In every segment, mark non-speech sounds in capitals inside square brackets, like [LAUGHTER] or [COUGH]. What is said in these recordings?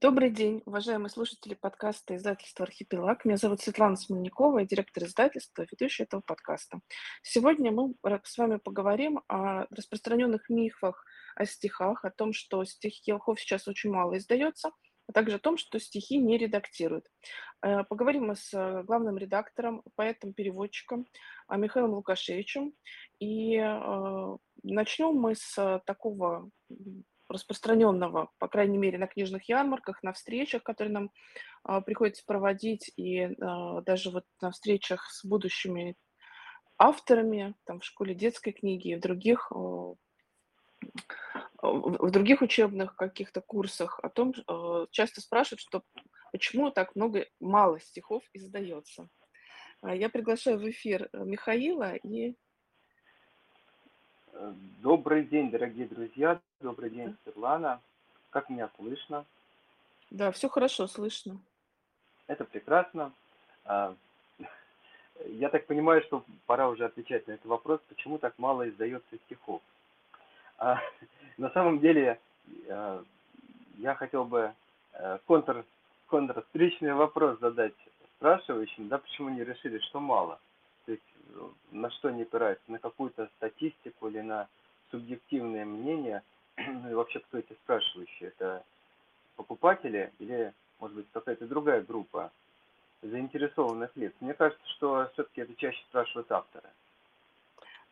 Добрый день, уважаемые слушатели подкаста издательства «Архипелаг». Меня зовут Светлана Смольникова, я директор издательства, ведущая этого подкаста. Сегодня мы с вами поговорим о распространенных мифах о стихах, о том, что стихов сейчас очень мало издается, а также о том, что стихи не редактируют. Э, поговорим мы с главным редактором, поэтом-переводчиком э, Михаилом Лукашевичем. И э, начнем мы с такого распространенного, по крайней мере, на книжных ярмарках, на встречах, которые нам а, приходится проводить, и а, даже вот на встречах с будущими авторами, там в школе детской книги и в других, а, в других учебных каких-то курсах о том, часто спрашивают, что почему так много, мало стихов издается. А, я приглашаю в эфир Михаила и Добрый день, дорогие друзья. Добрый день, Светлана. Как меня слышно? Да, все хорошо слышно. Это прекрасно. А, я так понимаю, что пора уже отвечать на этот вопрос, почему так мало издается стихов. А, на самом деле, а, я хотел бы контр, контрстричный вопрос задать спрашивающим, да, почему не решили, что мало. То есть на что они опираются? На какую-то статистику или на субъективное мнение? [CLEARS THROAT] Ну и вообще, кто эти спрашивающие? Это покупатели или, может быть, какая-то другая группа заинтересованных лиц? Мне кажется, что все-таки это чаще спрашивают авторы.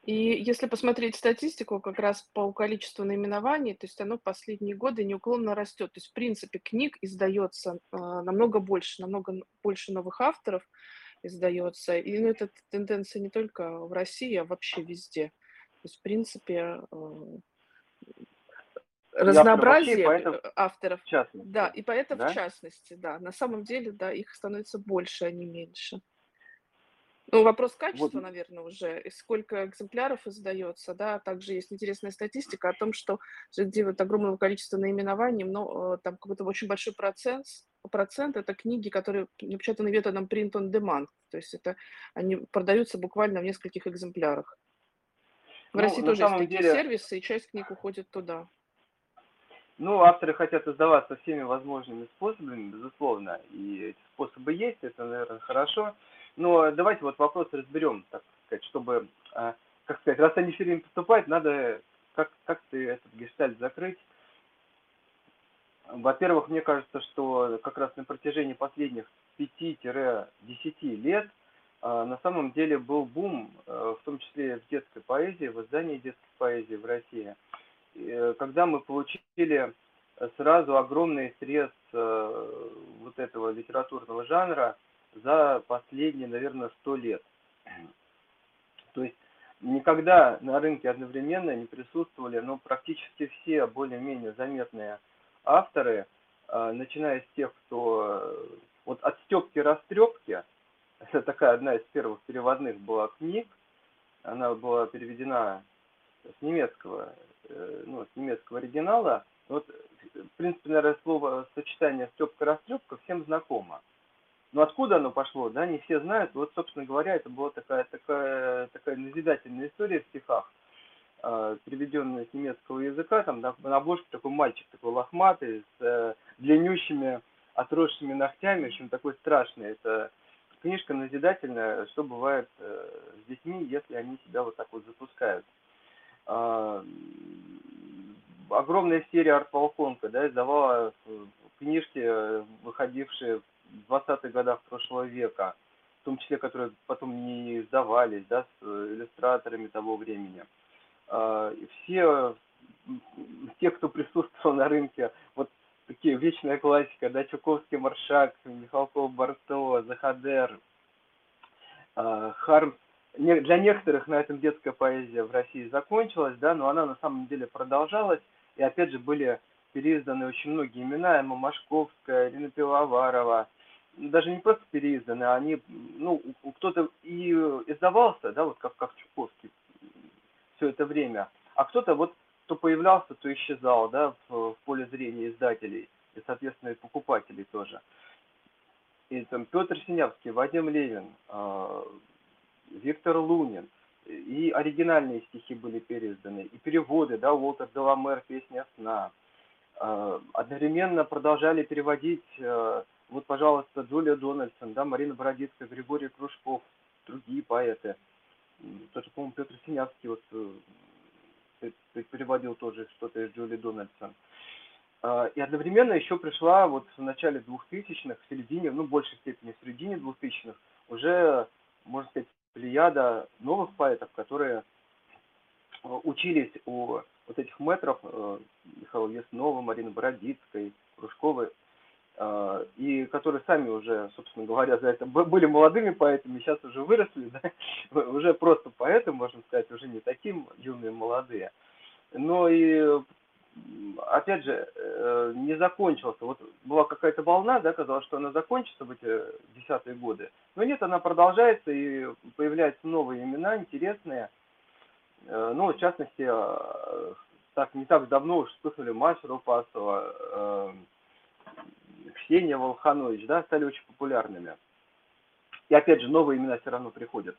И если посмотреть статистику как раз по количеству наименований, то есть оно последние годы неуклонно растет. То есть, в принципе, книг издается э, намного больше, намного больше новых авторов издается. И ну, эта тенденция не только в России, а вообще везде. То есть, в принципе, э, разнообразие и авторов, авторов в частности, да, и поэтов да? в частности, да. На самом деле, да, их становится больше, а не меньше. Ну, вопрос качества, вот. наверное, уже, и сколько экземпляров издается, да, также есть интересная статистика о том, что среди вот огромного количества наименований, но э, там какой-то очень большой процент, процент это книги, которые напечатаны методом print on demand, то есть это они продаются буквально в нескольких экземплярах. В ну, России тоже есть такие деле... сервисы, и часть книг уходит туда. Ну, авторы хотят издаваться всеми возможными способами, безусловно, и эти способы есть, это, наверное, хорошо. Но давайте вот вопрос разберем, так сказать, чтобы, а, как сказать, раз они все время поступают, надо как, как-то этот гештальт закрыть. Во-первых, мне кажется, что как раз на протяжении последних 5-10 лет а, на самом деле был бум, а, в том числе в детской поэзии, в издании детской поэзии в России, э, когда мы получили сразу огромный срез э, вот этого литературного жанра за последние, наверное, 100 лет. То есть никогда на рынке одновременно не присутствовали, но практически все более-менее заметные авторы, а, начиная с тех, кто вот от Степки Растрепки, [LAUGHS] это такая одна из первых переводных была книг, она была переведена с немецкого, э, ну, с немецкого оригинала. Вот, в принципе, наверное, слово сочетание Степка Растрепка всем знакомо. Но откуда оно пошло, да, не все знают. Вот, собственно говоря, это была такая, такая, такая назидательная история в стихах. Э, переведенная с немецкого языка, там на, на обложке такой мальчик, такой лохматый, с э, длиннющими отросшими ногтями, в общем, такой страшный. Это книжка назидательная, что бывает э, с детьми, если они себя вот так вот запускают. Э, огромная серия Артполконка, да, издавала книжки, э, выходившие в 20-х годах прошлого века, в том числе, которые потом не издавались, да, с э, иллюстраторами того времени. Все те, кто присутствовал на рынке, вот такие вечная классика, да, Чуковский, Маршак, Михалков, Барто, Захадер, а, Хармс. Для некоторых на этом детская поэзия в России закончилась, да, но она на самом деле продолжалась, и опять же были переизданы очень многие имена, Эмма Машковская, Ирина Пивоварова, даже не просто переизданы, а они, ну, кто-то и издавался, да, вот как, как Чуковский все это время. А кто-то вот, кто появлялся, то исчезал, да, в, в поле зрения издателей и, соответственно, и покупателей тоже. И там Петр Синявский, Вадим Левин, э, Виктор Лунин, и оригинальные стихи были переизданы, и переводы, да, Уолтер Деламер, «Песня сна», Э, одновременно продолжали переводить, э, вот, пожалуйста, Джулия Дональдсон, да, Марина Бородицкая, Григорий Кружков, другие поэты. Тоже, по-моему, Петр Синявский вот э, переводил тоже что-то из Джулии Дональдсон. И одновременно еще пришла вот в начале 2000-х, в середине, ну, в большей степени в середине 2000-х, уже, можно сказать, плеяда новых поэтов, которые учились у вот этих метров э, Михаила Яснова, Марины Бородицкой, Кружковой, э, и которые сами уже, собственно говоря, за это были молодыми поэтами, сейчас уже выросли, [LAUGHS] да? уже просто поэты, можно сказать, уже не таким юные молодые. Но и опять же, э, не закончился. Вот была какая-то волна, да, казалось, что она закончится в эти десятые годы. Но нет, она продолжается, и появляются новые имена, интересные. Э, ну, в частности, э, так не так давно уж вспыхнули Маша Рупасова, Ксения Волханович, да, стали очень популярными. И опять же, новые имена все равно приходят.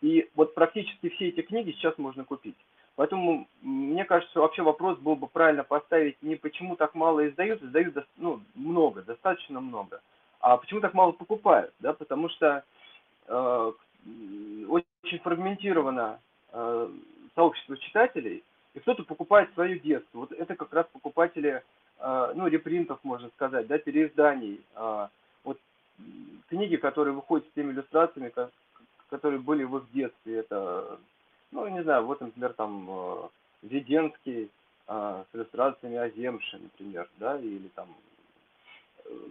И вот практически все эти книги сейчас можно купить. Поэтому, мне кажется, вообще вопрос был бы правильно поставить не почему так мало издают, издают ну, много, достаточно много, а почему так мало покупают, да, потому что э, очень фрагментировано э, сообщество читателей, и кто-то покупает свое детство. Вот это как раз покупатели, ну, репринтов, можно сказать, да, переизданий. Э, вот книги, которые выходят с теми иллюстрациями, которые были в их детстве. Это, ну, не знаю, вот, например, там э, Веденский с иллюстрациями Аземши, например, да, или там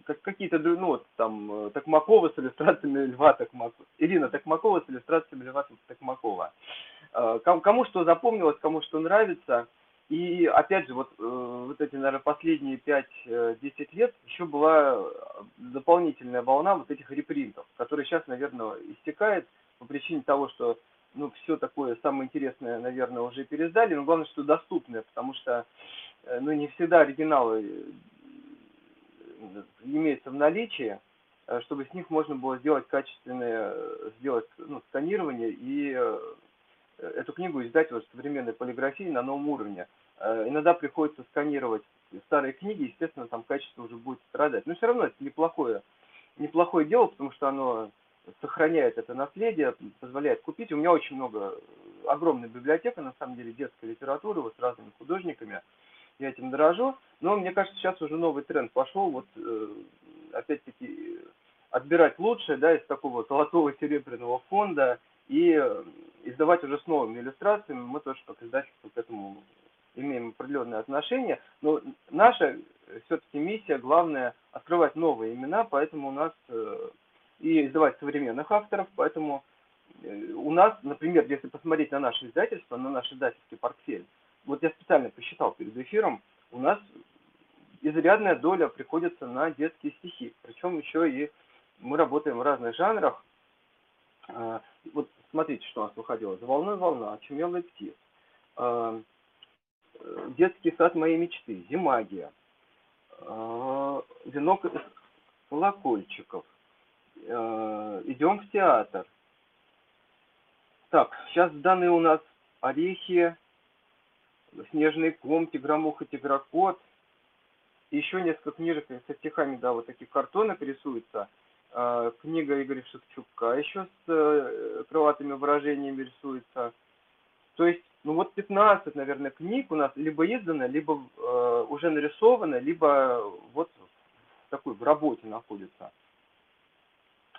как какие-то, ну вот там Токмакова с иллюстрациями Льва Токмакова, Ирина Токмакова с иллюстрациями Льва Токмакова. Э, кому что запомнилось, кому что нравится. И опять же, вот, э, вот эти, наверное, последние 5-10 э, лет еще была дополнительная волна вот этих репринтов, которые сейчас, наверное, истекает по причине того, что ну, все такое самое интересное, наверное, уже пересдали, но главное, что доступное, потому что ну, не всегда оригиналы имеются в наличии, чтобы с них можно было сделать качественное, сделать ну, сканирование и эту книгу издать в современной полиграфии на новом уровне. Э, иногда приходится сканировать старые книги, естественно, там качество уже будет страдать. Но все равно это неплохое, неплохое дело, потому что оно сохраняет это наследие, позволяет купить. У меня очень много, огромная библиотека, на самом деле, детской литературы, вот с разными художниками. Я этим дорожу. Но мне кажется, сейчас уже новый тренд пошел, вот э, опять-таки отбирать лучшее, да, из такого золотого серебряного фонда и издавать уже с новыми иллюстрациями. Мы тоже как издательство к этому имеем определенное отношение. Но наша все-таки миссия главная открывать новые имена, поэтому у нас э, и издавать современных авторов, поэтому э, у нас, например, если посмотреть на наше издательство, на наш издательский портфель, вот я специально посчитал перед эфиром, у нас изрядная доля приходится на детские стихи. Причем еще и мы работаем в разных жанрах. А, вот смотрите, что у нас выходило. «За волной волна», «Очумелый птиц», а, «Детский сад моей мечты», «Зимагия», а, «Венок из колокольчиков», «Идем в театр». Так, сейчас данные у нас «Орехи», «Снежный ком», «Тигромуха», «Тигрокот», еще несколько книжек со стихами, да, вот таких картонок рисуется – а, книга Игоря Шевчука еще с э, крылатыми выражениями рисуется. То есть, ну вот 15, наверное, книг у нас либо издано, либо э, уже нарисовано, либо вот такой в работе находится.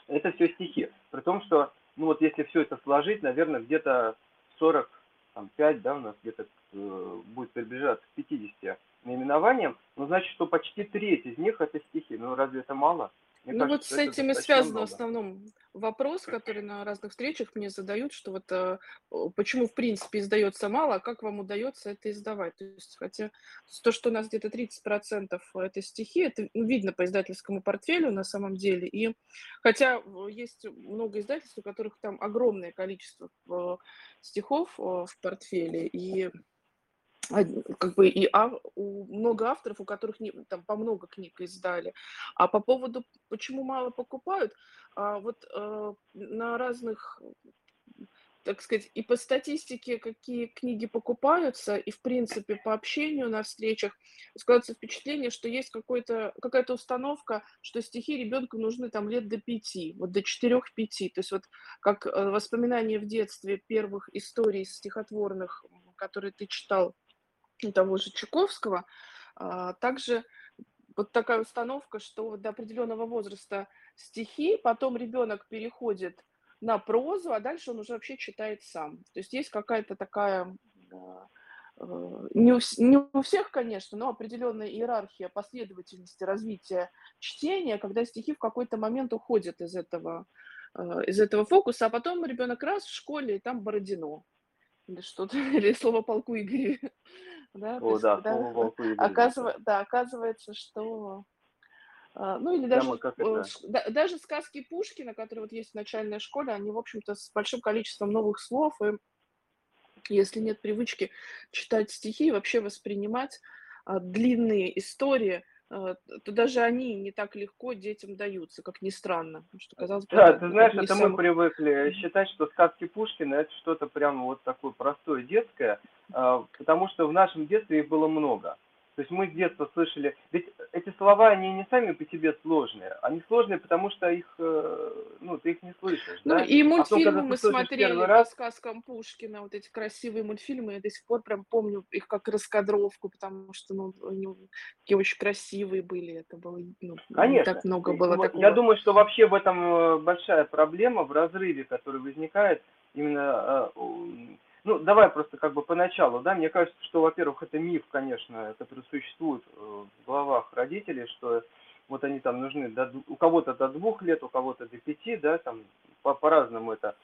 Это все стихи. При том, что, ну вот если все это сложить, наверное, где-то 45, да, у нас где-то э, будет приближаться к 50 наименованиям, ну значит, что почти треть из них это стихи. Ну разве это мало? Мне ну кажется, вот с этим и связан в основном вопрос, который на разных встречах мне задают, что вот э, почему в принципе издается мало, а как вам удается это издавать? То есть, хотя то, что у нас где-то 30% это стихи, это ну, видно по издательскому портфелю на самом деле. И хотя есть много издательств, у которых там огромное количество э, стихов э, в портфеле, и как бы и а, у много авторов, у которых не, там по много книг издали. А по поводу, почему мало покупают, а, вот а, на разных так сказать, и по статистике, какие книги покупаются, и, в принципе, по общению на встречах, складывается впечатление, что есть какой-то, какая-то установка, что стихи ребенку нужны там лет до пяти, вот до четырех-пяти. То есть вот как э, воспоминания в детстве первых историй стихотворных, которые ты читал того же Чуковского, а, также вот такая установка, что до определенного возраста стихи, потом ребенок переходит на прозу, а дальше он уже вообще читает сам. То есть есть какая-то такая, э, не у, не у всех, конечно, но определенная иерархия последовательности развития чтения, когда стихи в какой-то момент уходят из этого, э, из этого фокуса, а потом ребенок раз в школе, и там Бородино. Или что-то, [LAUGHS] или слово полку Игоря. [LAUGHS] Да, О, да, слово полку Игоря. Оказыв... Да, оказывается, что а, ну или даже, э, да, даже сказки Пушкина, которые вот есть в начальной школе, они, в общем-то, с большим количеством новых слов, и если нет привычки читать стихи и вообще воспринимать а, длинные истории, то даже они не так легко детям даются, как ни странно. Что, казалось бы, да, это, ты знаешь, это самых... мы привыкли считать, что сказки Пушкина это что-то прямо вот такое простое детское, потому что в нашем детстве их было много. То есть мы с детства слышали, ведь эти слова, они не сами по себе сложные, они сложные, потому что их, э, ну, ты их не слышишь. Ну, да? и мультфильмы а мы смотрели раз... по сказкам Пушкина, вот эти красивые мультфильмы, я до сих пор прям помню их как раскадровку, потому что, ну, они такие очень красивые были, это было, ну, Конечно. так много было вот, такого. Я думаю, что вообще в этом э, большая проблема, в разрыве, который возникает именно э, ну, давай просто как бы поначалу, да, мне кажется, что, во-первых, это миф, конечно, который существует э, в головах родителей, что вот они там нужны до, у кого-то до двух лет, у кого-то до пяти, да, там по- по-разному это.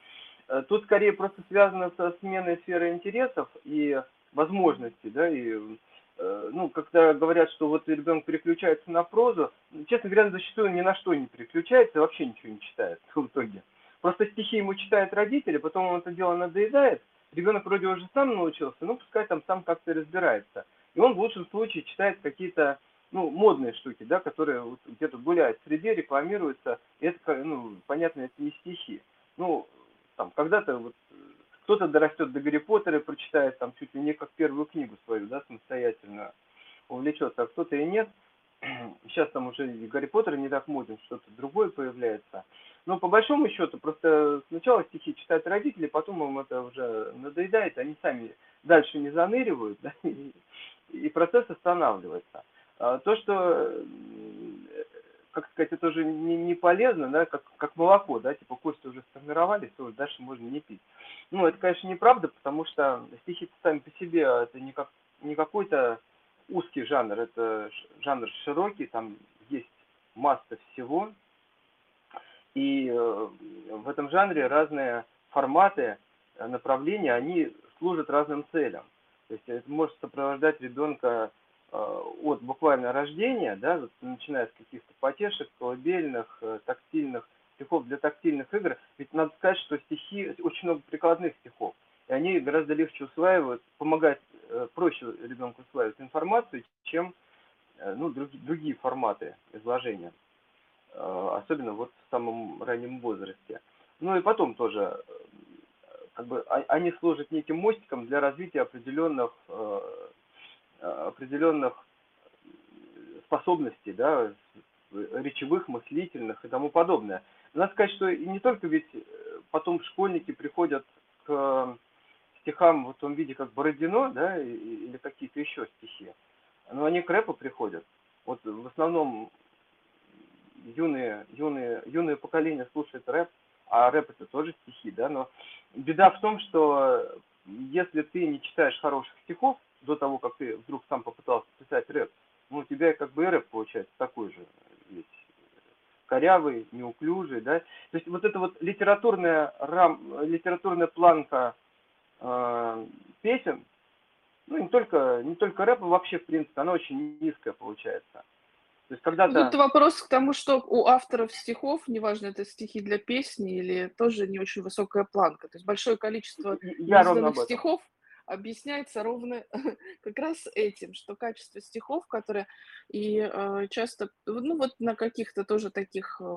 Э, тут скорее просто связано со сменой сферы интересов и возможностей, да, и э, ну, когда говорят, что вот ребенок переключается на прозу, честно говоря, зачастую ни на что не переключается, вообще ничего не читает [LAUGHS] в итоге. Просто стихи ему читают родители, потом он это дело надоедает, ребенок вроде уже сам научился, ну пускай там сам как-то разбирается. И он в лучшем случае читает какие-то ну, модные штуки, да, которые вот где-то гуляют в среде, рекламируются, и это, ну, понятно, это не стихи. Ну, там, когда-то вот кто-то дорастет до Гарри Поттера и прочитает там чуть ли не как первую книгу свою, да, самостоятельно увлечется, а кто-то и нет. Сейчас там уже Гарри Поттер не так моден, что-то другое появляется. Но по большому счету, просто сначала стихи читают родители, потом им это уже надоедает, они сами дальше не заныривают, [LAUGHS] да, и, и процесс останавливается. А то, что, как сказать, это уже не, не полезно, да, как, как молоко, да, типа кости уже сформировались, то дальше можно не пить. Ну, это, конечно, неправда, потому что стихи сами по себе это не, как, не какой-то узкий жанр, это жанр широкий, там есть масса всего, и э, в этом жанре разные форматы, э, направления, они служат разным целям. То есть это может сопровождать ребенка э, от буквально рождения, да, начиная с каких-то потешек, колыбельных, тактильных стихов для тактильных игр. Ведь надо сказать, что стихи, очень много прикладных стихов, и они гораздо легче усваивают, помогают проще ребенку усваивать информацию, чем ну, другие, форматы изложения. Э, особенно вот в самом раннем возрасте. Ну и потом тоже, э, как бы, а, они служат неким мостиком для развития определенных, э, определенных способностей, да, речевых, мыслительных и тому подобное. Надо сказать, что и не только ведь потом школьники приходят к стихам в том виде, как Бородино, да, или какие-то еще стихи, но они к рэпу приходят. Вот в основном юные, юные, юное поколение слушает рэп, а рэп это тоже стихи, да, но беда в том, что если ты не читаешь хороших стихов до того, как ты вдруг сам попытался писать рэп, ну, у тебя как бы и рэп получается такой же, ведь корявый, неуклюжий, да. То есть вот эта вот литературная, рам, литературная планка э, песен, ну, не только, не только рэп, а вообще, в принципе, она очень низкая получается. То есть когда-то... Тут вопрос к тому, что у авторов стихов, неважно, это стихи для песни или тоже не очень высокая планка. То есть большое количество Я изданных стихов, объясняется ровно [LAUGHS] как раз этим, что качество стихов, которые и э, часто, ну вот на каких-то тоже таких э,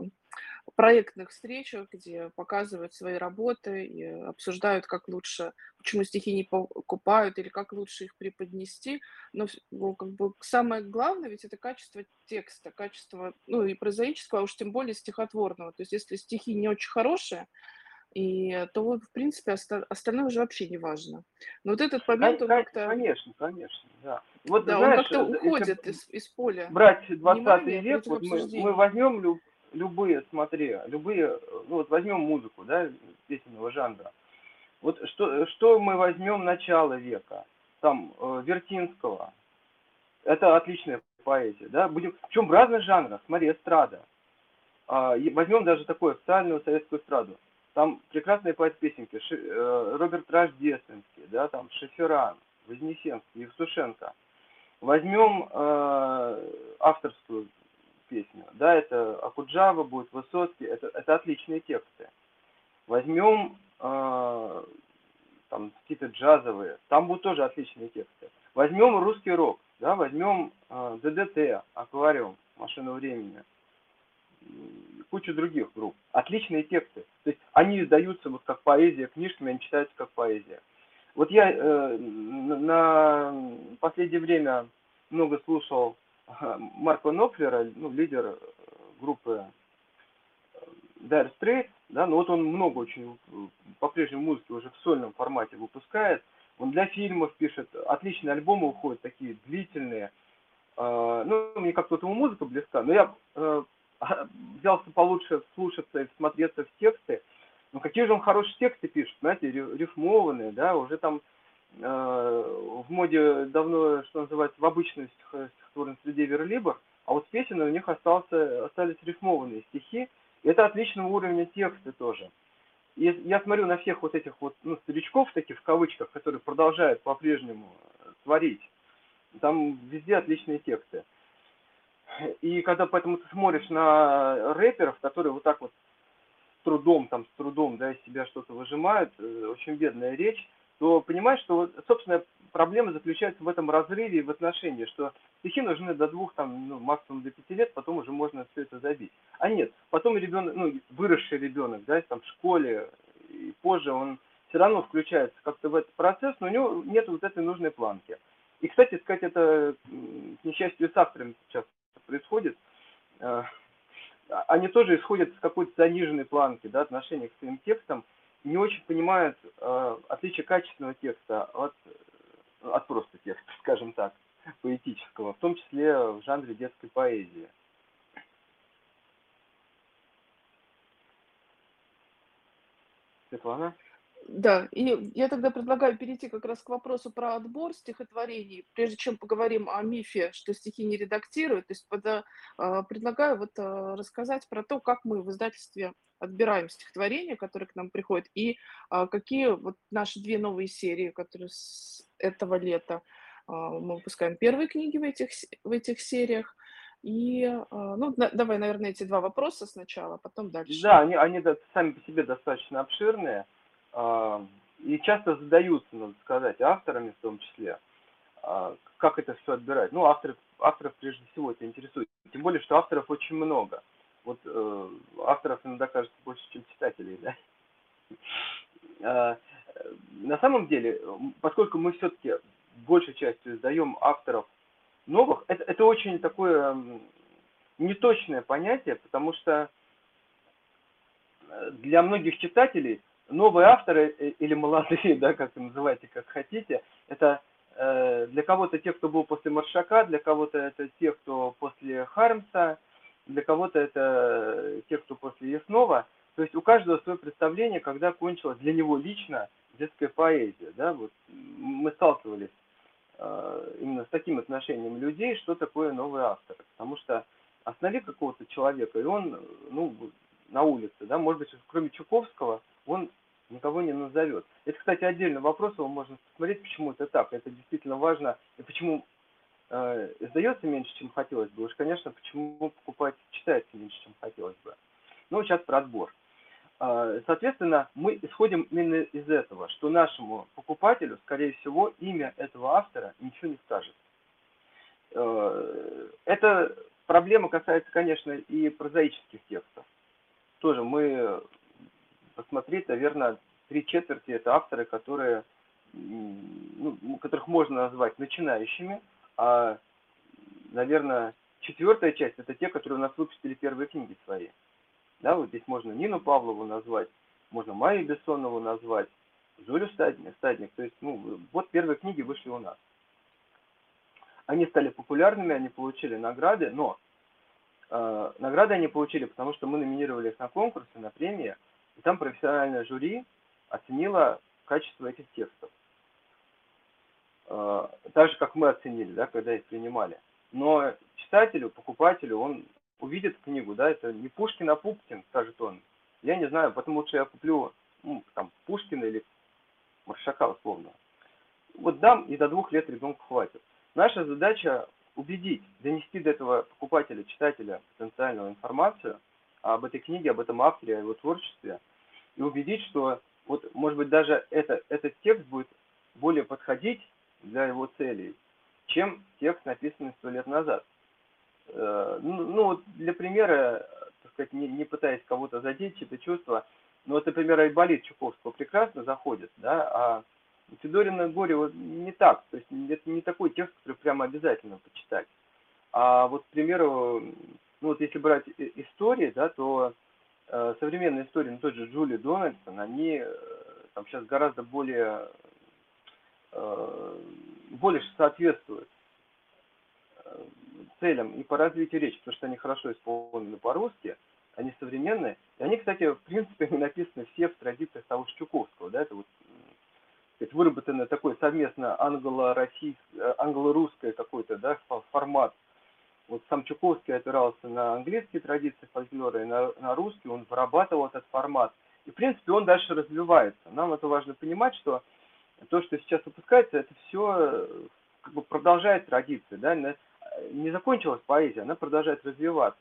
проектных встречах, где показывают свои работы и обсуждают, как лучше, почему стихи не покупают или как лучше их преподнести. Но ну, как бы самое главное ведь это качество текста, качество, ну и прозаического, а уж тем более стихотворного. То есть если стихи не очень хорошие, и то, в принципе, оста остальное уже вообще не важно. Но вот этот момент, он как-то... Конечно, конечно, да. Вот, да, знаешь, он как-то уходит из, из поля. Брать 20 век, вот мы, мы возьмем люб, любые, смотри, любые, ну вот возьмем музыку, да, песенного жанра. Вот что, что мы возьмем начало века, там, э, Вертинского, это отличная поэзия, да, будем, причем в разных жанрах, смотри, эстрада. А, возьмем даже такую официальную советскую эстраду там прекрасные поэт-песенки, Ши, э, Роберт Рождественский, да, там Шеферан, Вознесенский, Евсушенко. Возьмем э, авторскую песню, да, это Акуджава будет, Высоцкий, это, это отличные тексты. Возьмем э, там какие-то джазовые, там будут тоже отличные тексты. Возьмем русский рок, да, возьмем э, ДДТ, Аквариум, Машину времени кучу других групп. Отличные тексты. Они издаются вот как поэзия книжками, они читаются как поэзия. Вот я э, на последнее время много слушал Марка Нофлера, ну, лидер э, группы э, Dire Straits, да, но вот он много очень по-прежнему музыки уже в сольном формате выпускает. Он для фильмов пишет, отличные альбомы уходят, такие длительные. Э, ну, мне как-то ему музыка близка, но я [LAUGHS] взялся получше слушаться и всмотреться в тексты, ну какие же он хорошие тексты пишет, знаете, рифмованные, да, уже там э, в моде давно, что называется, в обычной стихотворной среде верлибр, а вот песен у них остался, остались рифмованные стихи, и это отличного уровня тексты тоже. И я смотрю на всех вот этих вот ну, старичков, таких в кавычках, которые продолжают по-прежнему творить, там везде отличные тексты. И когда поэтому ты смотришь на рэперов, которые вот так вот с трудом, там, с трудом, да, из себя что-то выжимают, э, очень бедная речь, то понимаешь, что, вот, собственно, проблема заключается в этом разрыве в отношении, что стихи нужны до двух, там, ну, максимум до пяти лет, потом уже можно все это забить. А нет, потом ребенок, ну, выросший ребенок, да, там, в школе и позже, он все равно включается как-то в этот процесс, но у него нет вот этой нужной планки. И, кстати сказать, это, к несчастью, с автором сейчас происходит, э, они тоже исходят с какой-то заниженной планки да, отношения к своим текстам, не очень понимают э, отличие качественного текста от, от просто текста, [LAUGHS] скажем так, поэтического, в том числе в жанре детской поэзии. Светлана? Да, и я тогда предлагаю перейти как раз к вопросу про отбор стихотворений, прежде чем поговорим о мифе, что стихи не редактируют. То есть пода, а, предлагаю вот а, рассказать про то, как мы в издательстве отбираем стихотворения, которые к нам приходят, и а, какие вот наши две новые серии, которые с этого лета мы выпускаем первые книги в этих, в этих сериях. И, ну, давай, наверное, эти два вопроса сначала, потом дальше. Да, они, они сами по себе достаточно обширные. А, и часто задаются, надо сказать, авторами в том числе, а, как это все отбирать. Ну, авторов, авторов прежде всего это интересует. Тем более, что авторов очень много. Вот э, авторов иногда кажется больше, чем читателей, да? А, на самом деле, поскольку мы все-таки большей частью издаем авторов новых, это, это очень такое неточное понятие, потому что э, для многих читателей новые авторы э, или молодые, [LAUGHS] да, как вы называете, как хотите, это э, для кого-то те, кто был после Маршака, для кого-то это те, кто после Хармса, для кого-то это те, кто после Яснова. То есть у каждого свое представление, когда кончилась для него лично детская поэзия. Да? Вот мы сталкивались э, именно с таким отношением людей, что такое новый автор. Потому что останови какого-то человека, и он ну, на улице, да, может быть, кроме Чуковского, он никого не назовет. Это, кстати, отдельный вопрос, его можно посмотреть, почему это так. Это действительно важно. И почему э, издается меньше, чем хотелось бы. Уж, конечно, почему покупать читается меньше, чем хотелось бы. Ну, сейчас про отбор. А, соответственно, мы исходим именно из этого, что нашему покупателю, скорее всего, имя этого автора ничего не скажет. Э, эта проблема касается, конечно, и прозаических текстов. Тоже мы посмотреть, наверное, три четверти это авторы, которые, ну, которых можно назвать начинающими, а, наверное, четвертая часть это те, которые у нас выпустили первые книги свои. Да, вот здесь можно Нину Павлову назвать, можно Майю Бессонову назвать, Зулю Стадник, Стадник. То есть, ну, вот первые книги вышли у нас. Они стали популярными, они получили награды, но э, награды они получили, потому что мы номинировали их на конкурсы, на премии, и там профессиональное жюри оценило качество этих текстов. Э, так же, как мы оценили, да, когда их принимали. Но читателю, покупателю, он увидит книгу, да, это не Пушкин, а Пупкин, скажет он. Я не знаю, потому что я куплю ну, там, Пушкина или Маршака условно. Вот дам, и до двух лет ребенку хватит. Наша задача убедить, донести до этого покупателя, читателя потенциальную информацию об этой книге, об этом авторе, о его творчестве, и убедить, что вот, может быть, даже это, этот текст будет более подходить для его целей, чем текст, написанный сто лет назад. Э, ну, ну, для примера, так сказать, не, не пытаясь кого-то задеть, чьи-то чувства, ну, вот, например, Айболит Чуковского прекрасно заходит, да, а Федорина горе вот не так, то есть это не такой текст, который прямо обязательно почитать. А вот, к примеру, ну вот если брать истории, да, то э, современные истории, ну тот же Джули Дональдсон, они э, там сейчас гораздо более, э, более соответствуют э, целям и по развитию речи, потому что они хорошо исполнены по-русски, они современные. И они, кстати, в принципе, написаны все в традициях того же Чуковского, да, это вот сказать, выработанный такой совместно э, англо-русский какой-то да, формат. Вот сам Чуковский опирался на английские традиции фольклора и на, на русский, он вырабатывал этот формат. И, в принципе, он дальше развивается. Нам это важно понимать, что то, что сейчас выпускается, это все э, как бы продолжает традиции. Да? Не закончилась поэзия, она продолжает развиваться.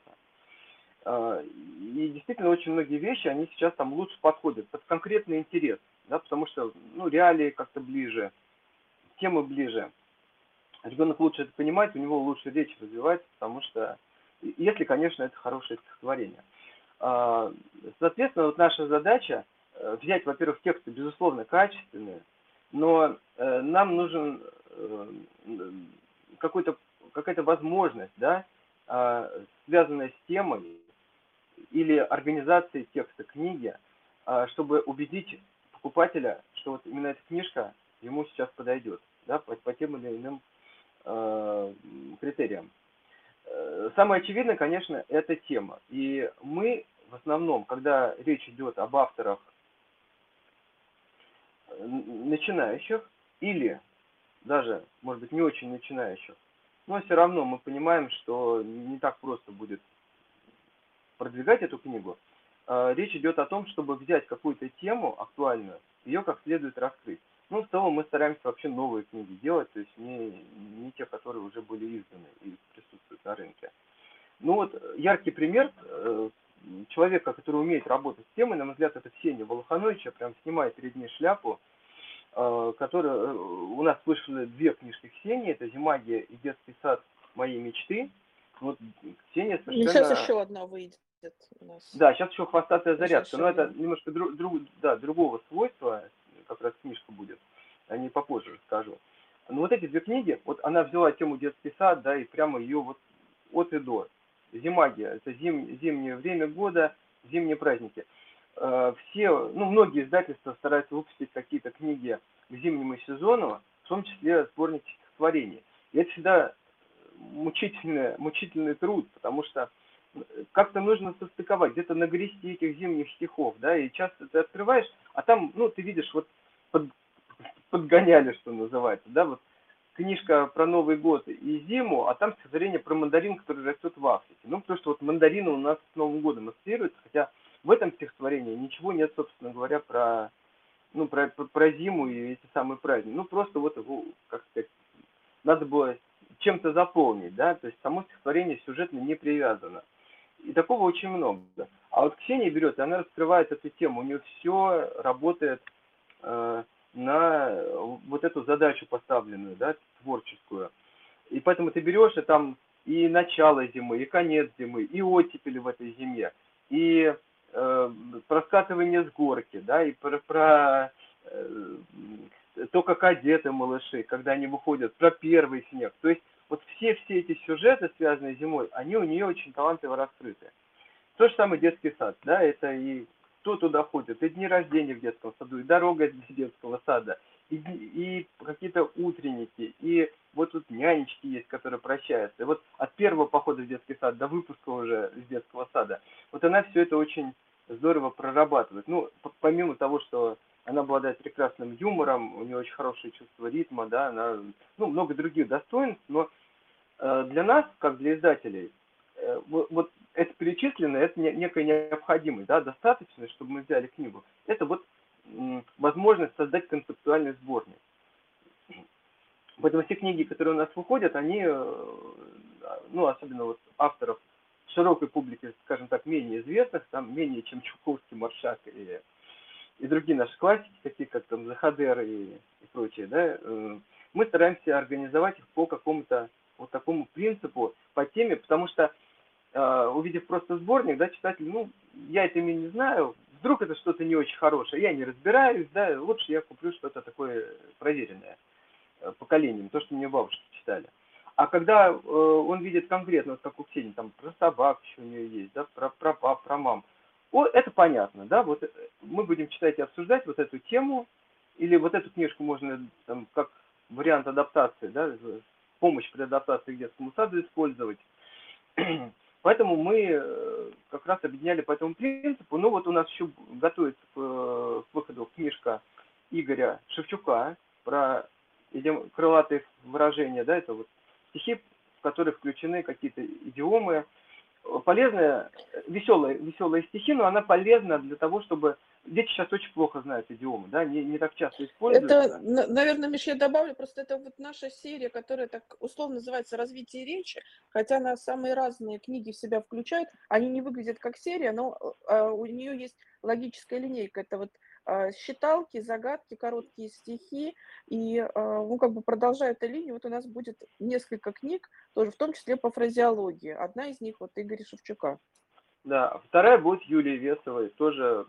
И действительно очень многие вещи, они сейчас там лучше подходят под конкретный интерес, да, потому что ну, реалии как-то ближе, темы ближе. Ребенок лучше это понимает, у него лучше речь развивается, потому что, если, конечно, это хорошее стихотворение. А, соответственно, вот наша задача э, взять, во-первых, тексты, безусловно, качественные, но э, нам нужен э, какой-то какая-то возможность, да, а, связанная с темой, или организации текста книги, а, чтобы убедить покупателя, что вот именно эта книжка ему сейчас подойдет, да, по, по тем или иным э, критериям. Э, самое очевидное, конечно, это тема. И мы в основном, когда речь идет об авторах начинающих или даже, может быть, не очень начинающих, но все равно мы понимаем, что не так просто будет продвигать эту книгу, речь идет о том, чтобы взять какую-то тему актуальную, ее как следует раскрыть. Ну, в целом мы стараемся вообще новые книги делать, то есть не, не те, которые уже были изданы и присутствуют на рынке. Ну вот, яркий пример э, человека, который умеет работать с темой, на мой взгляд, это Ксения Волохановича, прям снимает перед ней шляпу, э, которая, э, у нас вышли две книжки Ксении, это «Зимагия» и «Детский сад моей мечты». Вот Ксения совершенно... Сейчас еще одна выйдет. Да, сейчас еще хвостатая зарядка, но это немножко друг, друг, да, другого свойства, как раз книжка будет, о ней попозже расскажу. Но вот эти две книги, вот она взяла тему детский сад, да, и прямо ее вот от и до. Зимагия, это зим, зимнее время года, зимние праздники. Э, все, ну, многие издательства стараются выпустить какие-то книги к зимнему сезону, в том числе сборники стихотворений. И это всегда мучительный, мучительный труд, потому что как-то нужно состыковать, где-то нагрести этих зимних стихов, да, и часто ты открываешь, а там, ну, ты видишь, вот под, подгоняли, что называется, да, вот книжка про Новый год и зиму, а там стихотворение про мандарин, который растет в Африке. Ну, потому что вот мандарины у нас с Новым годом ассоциируются, хотя в этом стихотворении ничего нет, собственно говоря, про, ну, про, про, про зиму и эти самые праздники. Ну, просто вот как сказать, надо было чем-то заполнить, да, то есть само стихотворение сюжетно не привязано. И такого очень много. А вот Ксения берет, и она раскрывает эту тему, у нее все работает э, на вот эту задачу поставленную, да, творческую. И поэтому ты берешь, и там и начало зимы, и конец зимы, и оттепели в этой зиме, и э, проскатывание с горки, да, и про, про э, то, как одеты малыши, когда они выходят, про первый снег. То есть вот все-все эти сюжеты, связанные зимой, они у нее очень талантливо раскрыты. То же самое детский сад, да, это и кто туда ходит, и дни рождения в детском саду, и дорога из детского сада, и, и какие-то утренники, и вот тут нянечки есть, которые прощаются. И вот от первого похода в детский сад до выпуска уже из детского сада, вот она все это очень здорово прорабатывает. Ну, помимо того, что она обладает прекрасным юмором, у нее очень хорошее чувство ритма, да, она, ну, много других достоинств, но э, для нас, как для издателей, э, вот, вот это перечисленное, это не, некая необходимость, да, достаточно, чтобы мы взяли книгу. Это вот м, возможность создать концептуальный сборник. Поэтому все книги, которые у нас выходят, они, э, ну, особенно вот авторов широкой публики, скажем так, менее известных, там менее чем Чуковский, Маршак и и другие наши классики, такие как там Захадер и, и прочее, да, э, мы стараемся организовать их по какому-то вот такому принципу, по теме, потому что э, увидев просто сборник, да, читатель, ну, я это имя не знаю, вдруг это что-то не очень хорошее, я не разбираюсь, да, лучше я куплю что-то такое проверенное э, поколением, то, что мне бабушки читали. А когда э, он видит конкретно, вот как у Ксении, там про собак еще у нее есть, да, про, про пап, про мам, о, это понятно, да, вот э, мы будем читать и обсуждать вот эту тему, или вот эту книжку можно там, как вариант адаптации, да, помощь при адаптации к детскому саду использовать. [CLEARS THROAT] Поэтому мы э, как раз объединяли по этому принципу. Ну вот у нас еще готовится э, к выходу книжка Игоря Шевчука про идем, крылатые выражения, да, это вот стихи, в которые включены какие-то идиомы, полезная, веселая, веселая стихи, но она полезна для того, чтобы... Дети сейчас очень плохо знают идиомы, да, не, не так часто используют. Это, наверное, Миш, я добавлю, просто это вот наша серия, которая так условно называется «Развитие речи», хотя она самые разные книги в себя включает, они не выглядят как серия, но а, у нее есть логическая линейка, это вот считалки, загадки, короткие стихи. И, а, ну, как бы продолжая эту линию, вот у нас будет несколько книг, тоже в том числе по фразеологии. Одна из них вот Игоря Шевчука. Да, вторая будет Юлии Весовой, тоже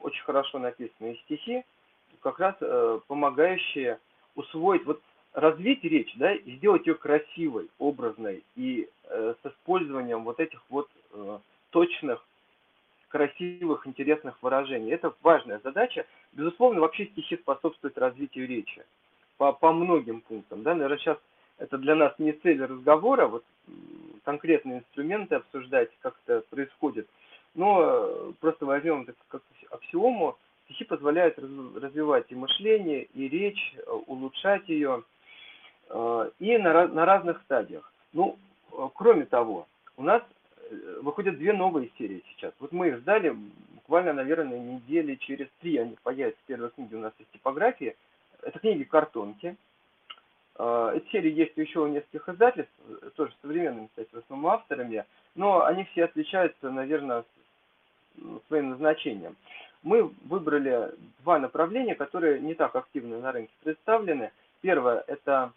очень хорошо написанные стихи, как раз э, помогающие усвоить, вот развить речь, да, и сделать ее красивой, образной и э, с использованием вот этих вот э, точных красивых, интересных выражений. Это важная задача. Безусловно, вообще стихи способствуют развитию речи по, по многим пунктам. Да? Наверное, сейчас это для нас не цель разговора, вот конкретные инструменты обсуждать, как это происходит. Но э, просто возьмем это как аксиому, стихи позволяют развивать и мышление, и речь, э, улучшать ее, э, и на, на разных стадиях. Ну, кроме того, у нас выходят две новые серии сейчас. Вот мы их ждали буквально, наверное, недели через три они появятся. Первые книги у нас из типографии. Это книги картонки. А, эти серии есть еще у нескольких издательств, э, тоже современными, кстати, в основном авторами, но они все отличаются, наверное, своим назначением. Мы выбрали два направления, которые не так активно на рынке представлены. Первое – это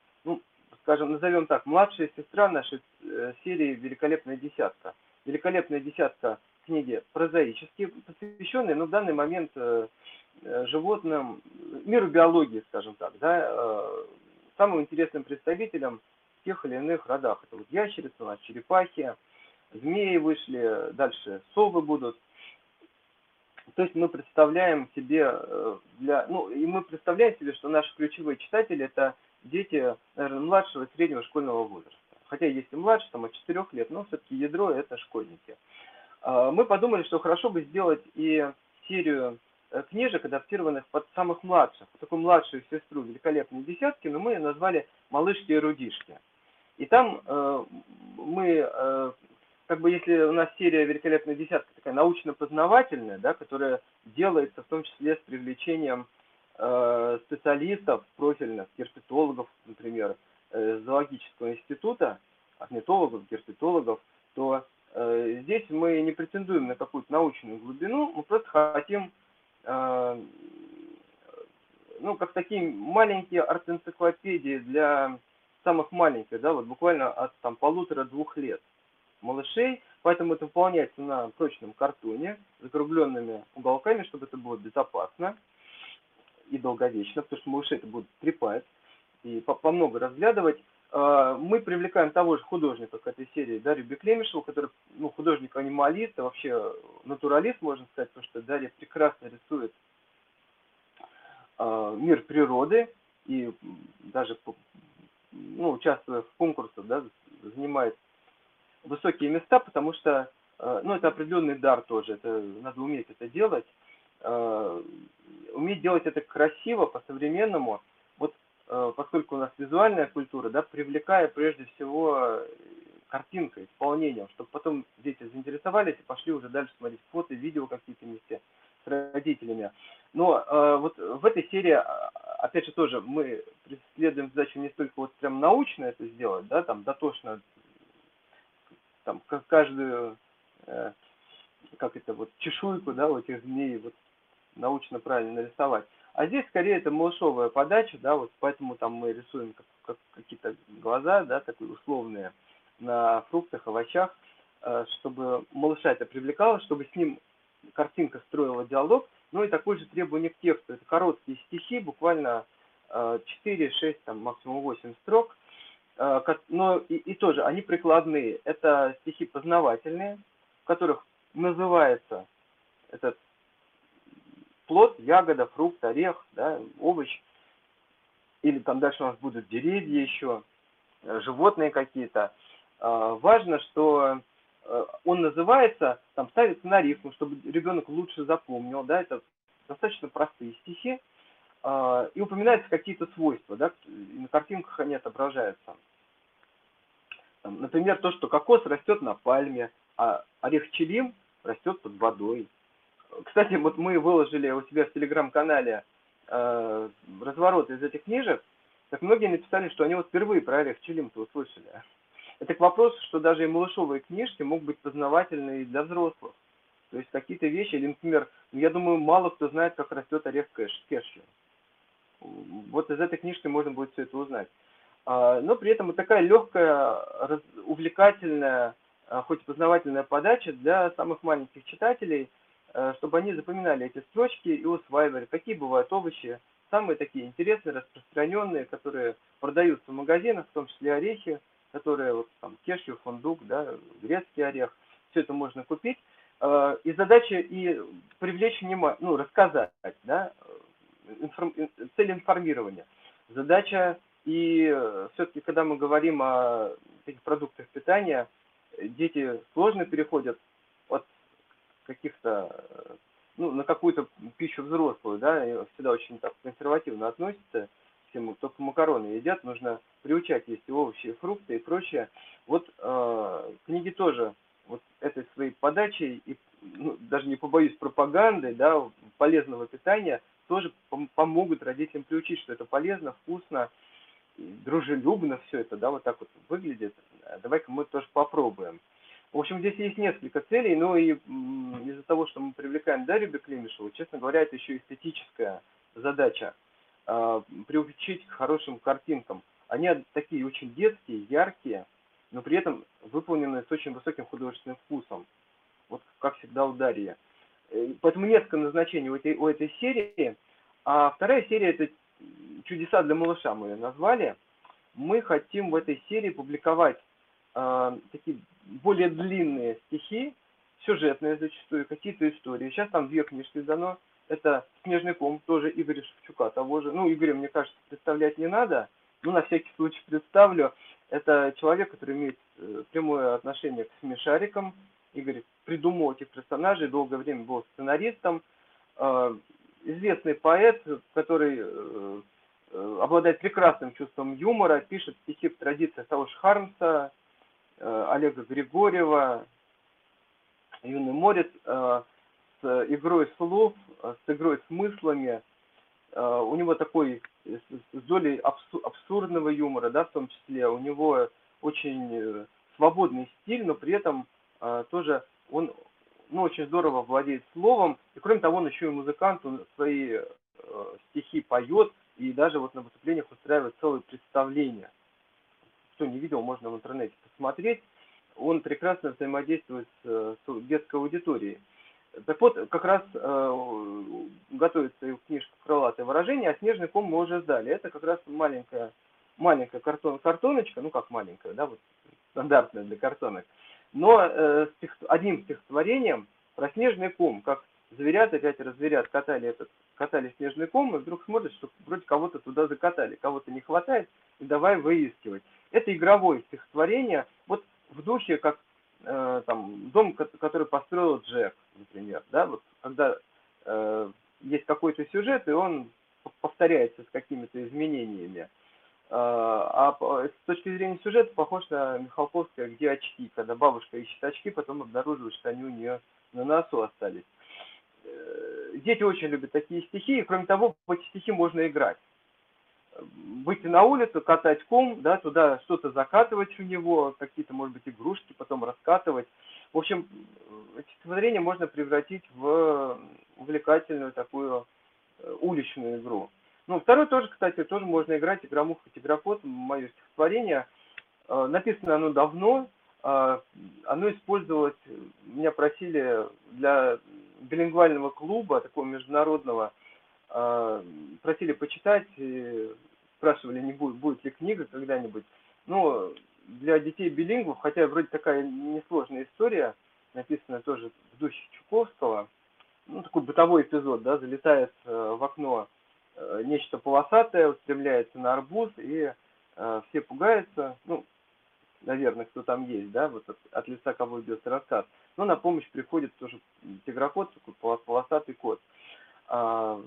скажем, назовем так, младшая сестра нашей э, серии «Великолепная десятка». «Великолепная десятка» книги прозаические, посвященные, но в данный момент э, э, животным, миру биологии, скажем так, да, самым интересным представителям тех или иных родах. Это вот ящерицы, у нас черепахи, змеи вышли, дальше совы будут. То есть мы представляем себе для, ну, и мы представляем себе, что наши ключевые читатели это дети, наверное, младшего и среднего школьного возраста. Хотя есть и младше, там от 4 лет, но все-таки ядро это школьники. А, мы подумали, что хорошо бы сделать и серию э, книжек, адаптированных под самых младших, такую младшую сестру великолепной десятки, но мы ее назвали «Малышки и рудишки». И там э, мы, э, как бы если у нас серия «Великолепная десятка» такая научно-познавательная, да, которая делается в том числе с привлечением специалистов профильных, герпетологов, например, э, зоологического института, орнитологов, герпетологов, то Э, здесь мы не претендуем на какую-то научную глубину, мы просто хотим, э, ну, как такие маленькие арт-энциклопедии для самых маленьких, да, вот буквально от там полутора-двух лет малышей, поэтому это выполняется на прочном картоне, закругленными уголками, чтобы это было безопасно и долговечно, потому что малыши это будут трепать и по, по много разглядывать. А, мы привлекаем того же художника к этой серии, Дарью Беклемишеву, который ну, художник-анималист, а вообще натуралист, можно сказать, потому что Дарья прекрасно рисует э, мир природы и даже ну, участвуя в конкурсах, да, занимает высокие места, потому что э, ну, это определенный дар тоже, это надо уметь это делать. Э, уметь делать это красиво, по-современному, вот э, поскольку у нас визуальная культура, да, привлекая прежде всего картинкой, исполнением, чтобы потом дети заинтересовались и пошли уже дальше смотреть фото, видео какие-то вместе с родителями. Но э, вот в этой серии, опять же, тоже мы преследуем задачу не столько вот прям научно это сделать, да, там дотошно, там каждую, э, как это вот, чешуйку, да, у этих змей вот научно правильно нарисовать. А здесь скорее это малышовая подача, да, вот поэтому там мы рисуем как, как, какие-то глаза, да, такие условные на фруктах, овощах, э, чтобы малыша это привлекало, чтобы с ним картинка строила диалог, ну и такое же требование к тексту. Это короткие стихи, буквально 4-6, э, там максимум 8 строк, э, но и, и тоже они прикладные. Это стихи познавательные, в которых называется этот плод, ягода, фрукт, орех, да, овощ. Или там дальше у нас будут деревья еще, э, животные какие-то. А, важно, что э, он называется, там ставится на рифму, чтобы ребенок лучше запомнил, да, это достаточно простые стихи, а, и упоминаются какие-то свойства, да, на картинках они отображаются. Например, то, что кокос растет на пальме, а орех челим растет под водой. Кстати, вот мы выложили у себя в телеграм-канале э, разворот из этих книжек, так многие написали, что они вот впервые про орех челим-то услышали. Это к вопросу, что даже и малышовые книжки могут быть познавательные для взрослых. То есть какие-то вещи, или, например, я думаю, мало кто знает, как растет орех кэш, кэшью. Вот из этой книжки можно будет все это узнать. А, но при этом вот такая легкая, увлекательная, а, хоть и познавательная подача для самых маленьких читателей – чтобы они запоминали эти строчки и усваивали, какие бывают овощи, самые такие интересные, распространенные, которые продаются в магазинах, в том числе орехи, которые вот там кешью, фундук, да, грецкий орех, все это можно купить. Э, и задача и привлечь внимание, ну, рассказать, да, информ, цель информирования. Задача и э, все-таки, когда мы говорим о таких продуктах питания, дети сложно переходят каких-то, э, ну, на какую-то пищу взрослую, да, всегда очень так консервативно относятся, всем только макароны едят, нужно приучать есть овощи, фрукты и прочее. Вот э, книги тоже вот этой своей подачей и ну, даже не побоюсь пропагандой, да, полезного питания тоже пом помогут родителям приучить, что это полезно, вкусно, дружелюбно все это, да, вот так вот выглядит. Давай-ка мы тоже попробуем. В общем, здесь есть несколько целей, но и из-за того, что мы привлекаем Дарью Беклемишеву, честно говоря, это еще эстетическая задача э, приучить к хорошим картинкам. Они такие очень детские, яркие, но при этом выполнены с очень высоким художественным вкусом. Вот как всегда у Дарьи. Э, поэтому несколько назначений у этой, у этой серии. А вторая серия это «Чудеса для малыша» мы ее назвали. Мы хотим в этой серии публиковать э, такие более длинные стихи, сюжетные зачастую, какие-то истории. Сейчас там две книжки дано. Это «Снежный ком», тоже Игоря Шевчука, того же. Ну, Игоря, мне кажется, представлять не надо, но на всякий случай представлю. Это человек, который имеет э, прямое отношение к смешарикам. Игорь придумал этих персонажей, долгое время был сценаристом. Э, известный поэт, который э, обладает прекрасным чувством юмора, пишет стихи в традиции Сауш Хармса, Э, Олега Григорьева, юный морец, э, с игрой слов, с игрой смыслами. Э, у него такой с долей абсурдного юмора, да, в том числе. У него очень свободный стиль, но при этом э, тоже он ну, очень здорово владеет словом, и кроме того, он еще и музыкант, он свои э, стихи поет, и даже вот на выступлениях устраивает целое представление. Кто не видел, можно в интернете посмотреть. Он прекрасно взаимодействует с, детской аудиторией. Так вот, как раз э, готовится его книжка «Крылатое выражение», а «Снежный ком» мы уже сдали. Это как раз маленькая, маленькая картон, картоночка, ну как маленькая, да, вот стандартная для картонок, но э, стих, одним стихотворением про снежный ком, как зверята, пятеро зверят катали этот, катали снежный ком, и вдруг смотрят, что вроде кого-то туда закатали, кого-то не хватает, и давай выискивать. Это игровое стихотворение, вот в духе, как э, там, дом, который построил Джек, например, да, вот когда э, есть какой-то сюжет, и он повторяется с какими-то изменениями. А, а с точки зрения сюжета похож на Михалковское «Где очки?», когда бабушка ищет очки, потом обнаруживает, что они у нее на носу остались. Дети очень любят такие стихи, и кроме того, в эти стихи можно играть выйти на улицу, катать ком, да, туда что-то закатывать у него, какие-то, может быть, игрушки, потом раскатывать. В общем, стихотворение можно превратить в увлекательную такую э, уличную игру. Ну, второй тоже, кстати, тоже можно играть, игромуха тиграфот, мое стихотворение. Э, написано оно давно, э, оно использовалось, меня просили для билингвального клуба, такого международного, а, просили почитать, спрашивали, не будет, будет ли книга когда-нибудь. Но для детей билингвов, хотя вроде такая несложная история, написанная тоже в духе Чуковского, ну, такой бытовой эпизод, да, залетает э, в окно э, нечто полосатое, устремляется на арбуз, и э, все пугаются, ну, наверное, кто там есть, да, вот от, от лица кого идет рассказ. Но на помощь приходит тоже тигрокот, такой полосатый кот. А,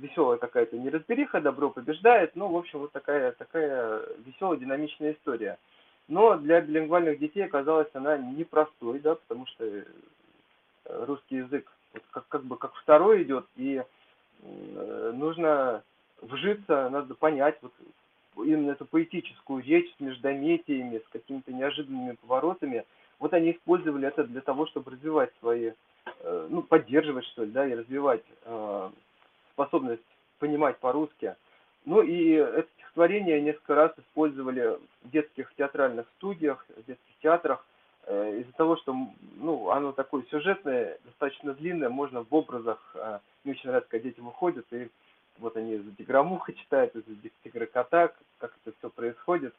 веселая какая-то неразбериха, добро побеждает, ну, в общем, вот такая, такая веселая, динамичная история. Но для билингвальных детей оказалась она непростой, да, потому что э, русский язык вот как, как бы как второй идет, и нужно вжиться, надо понять вот именно эту поэтическую речь с междометиями, с какими-то неожиданными поворотами. Вот они использовали это для того, чтобы развивать свои Э, ну, поддерживать, что ли, да, и развивать э, способность понимать по-русски. Ну и это стихотворение несколько раз использовали в детских театральных студиях, в детских театрах, э, из-за того, что ну, оно такое сюжетное, достаточно длинное, можно в образах, мне очень нравится, когда дети выходят, и вот они за тигромуха читают, из-за тигра-кота, как это все происходит,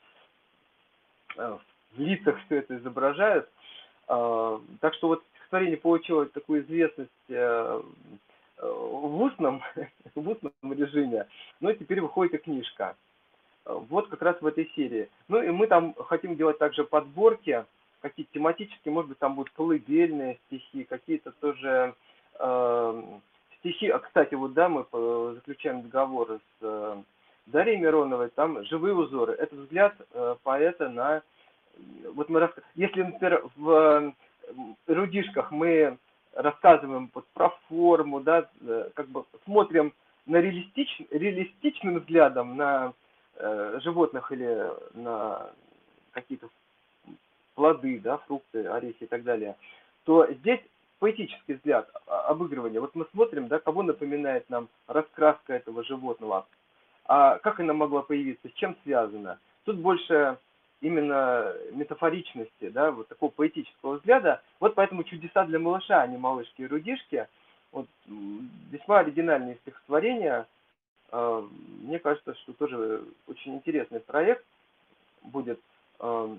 э, в лицах все это изображают. Э, так что вот стихотворение получило такую известность э, в устном, [LAUGHS] в устном режиме, но теперь выходит и книжка. Вот как раз в этой серии. Ну и мы там хотим делать также подборки, какие-то тематические, может быть, там будут колыбельные стихи, какие-то тоже э, стихи. А, кстати, вот да, мы заключаем договор с э, Дарьей Мироновой, там живые узоры. Это взгляд э, поэта на... Вот мы рас... Если, например, в рудишках мы рассказываем вот про форму, да, э, как бы смотрим на реалистич, реалистичным взглядом на э, животных или на какие-то плоды, да, фрукты, орехи и так далее, то здесь поэтический взгляд, обыгрывание. Вот мы смотрим, да, кого напоминает нам раскраска этого животного, а как она могла появиться, с чем связана. Тут больше именно метафоричности, да, вот такого поэтического взгляда. Вот поэтому чудеса для малыша, а не малышки и рудишки. Вот весьма оригинальные стихотворения. А, мне кажется, что тоже очень интересный проект будет а,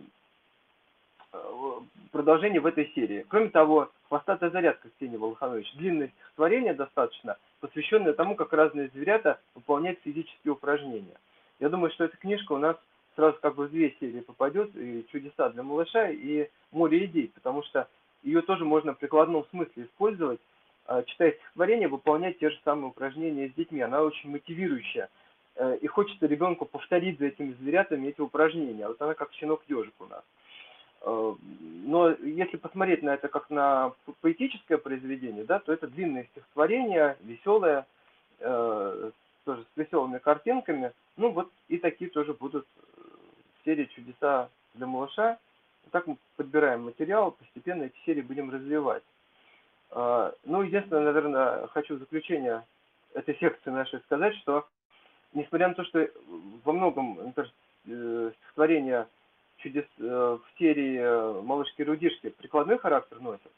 продолжение в этой серии. Кроме того, «Хвостатая зарядка» Ксения Волоханович. Длинное стихотворение достаточно, посвященное тому, как разные зверята выполняют физические упражнения. Я думаю, что эта книжка у нас сразу как бы в две серии попадет, и «Чудеса для малыша», и «Море идей», потому что ее тоже можно в прикладном смысле использовать, а, читая стихотворение, выполнять те же самые упражнения с детьми. Она очень мотивирующая. Э, и хочется ребенку повторить за этими зверятами эти упражнения. Вот она как щенок-ежик у нас. Э, но если посмотреть на это как на поэтическое произведение, да, то это длинное стихотворение, веселое, э, тоже с веселыми картинками. Ну вот и такие тоже будут серии «Чудеса для малыша». так мы подбираем материал, постепенно эти серии будем развивать. А, ну, единственное, наверное, хочу в заключение этой секции нашей сказать, что несмотря на то, что во многом, например, э, стихотворения чудес э, в серии «Малышки и рудишки» прикладной характер носят,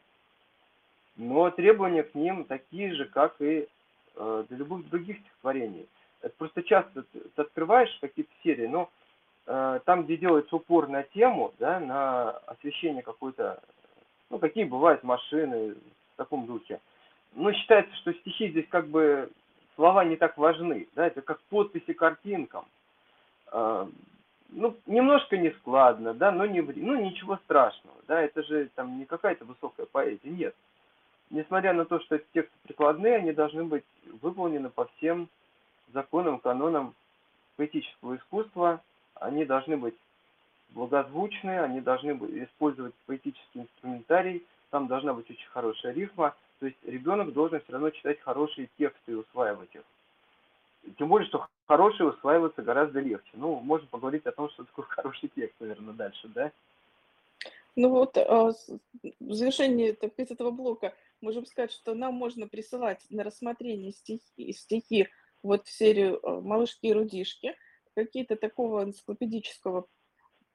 но требования к ним такие же, как и э, для любых других стихотворений. Это просто часто ты открываешь какие-то серии, но там, где делается упор на тему, да, на освещение какой-то, ну, какие бывают машины, в таком духе. Но считается, что стихи здесь как бы слова не так важны, да, это как подписи картинкам. Ну, немножко нескладно, да, но не, ну, ничего страшного, да, это же там не какая-то высокая поэзия, нет. Несмотря на то, что эти тексты прикладные, они должны быть выполнены по всем законам, канонам поэтического искусства, они должны быть благозвучные, они должны использовать поэтический инструментарий, там должна быть очень хорошая рифма, то есть ребенок должен все равно читать хорошие тексты и усваивать их. Тем более, что хорошие усваиваются гораздо легче. Ну, можно поговорить о том, что такое [LAUGHS] хороший текст, наверное, дальше, да? Ну вот, а, в завершении так сказать, этого блока можем сказать, что нам можно присылать на рассмотрение стихи, стихи вот в серию а, «Малышки и рудишки», какие-то такого энциклопедического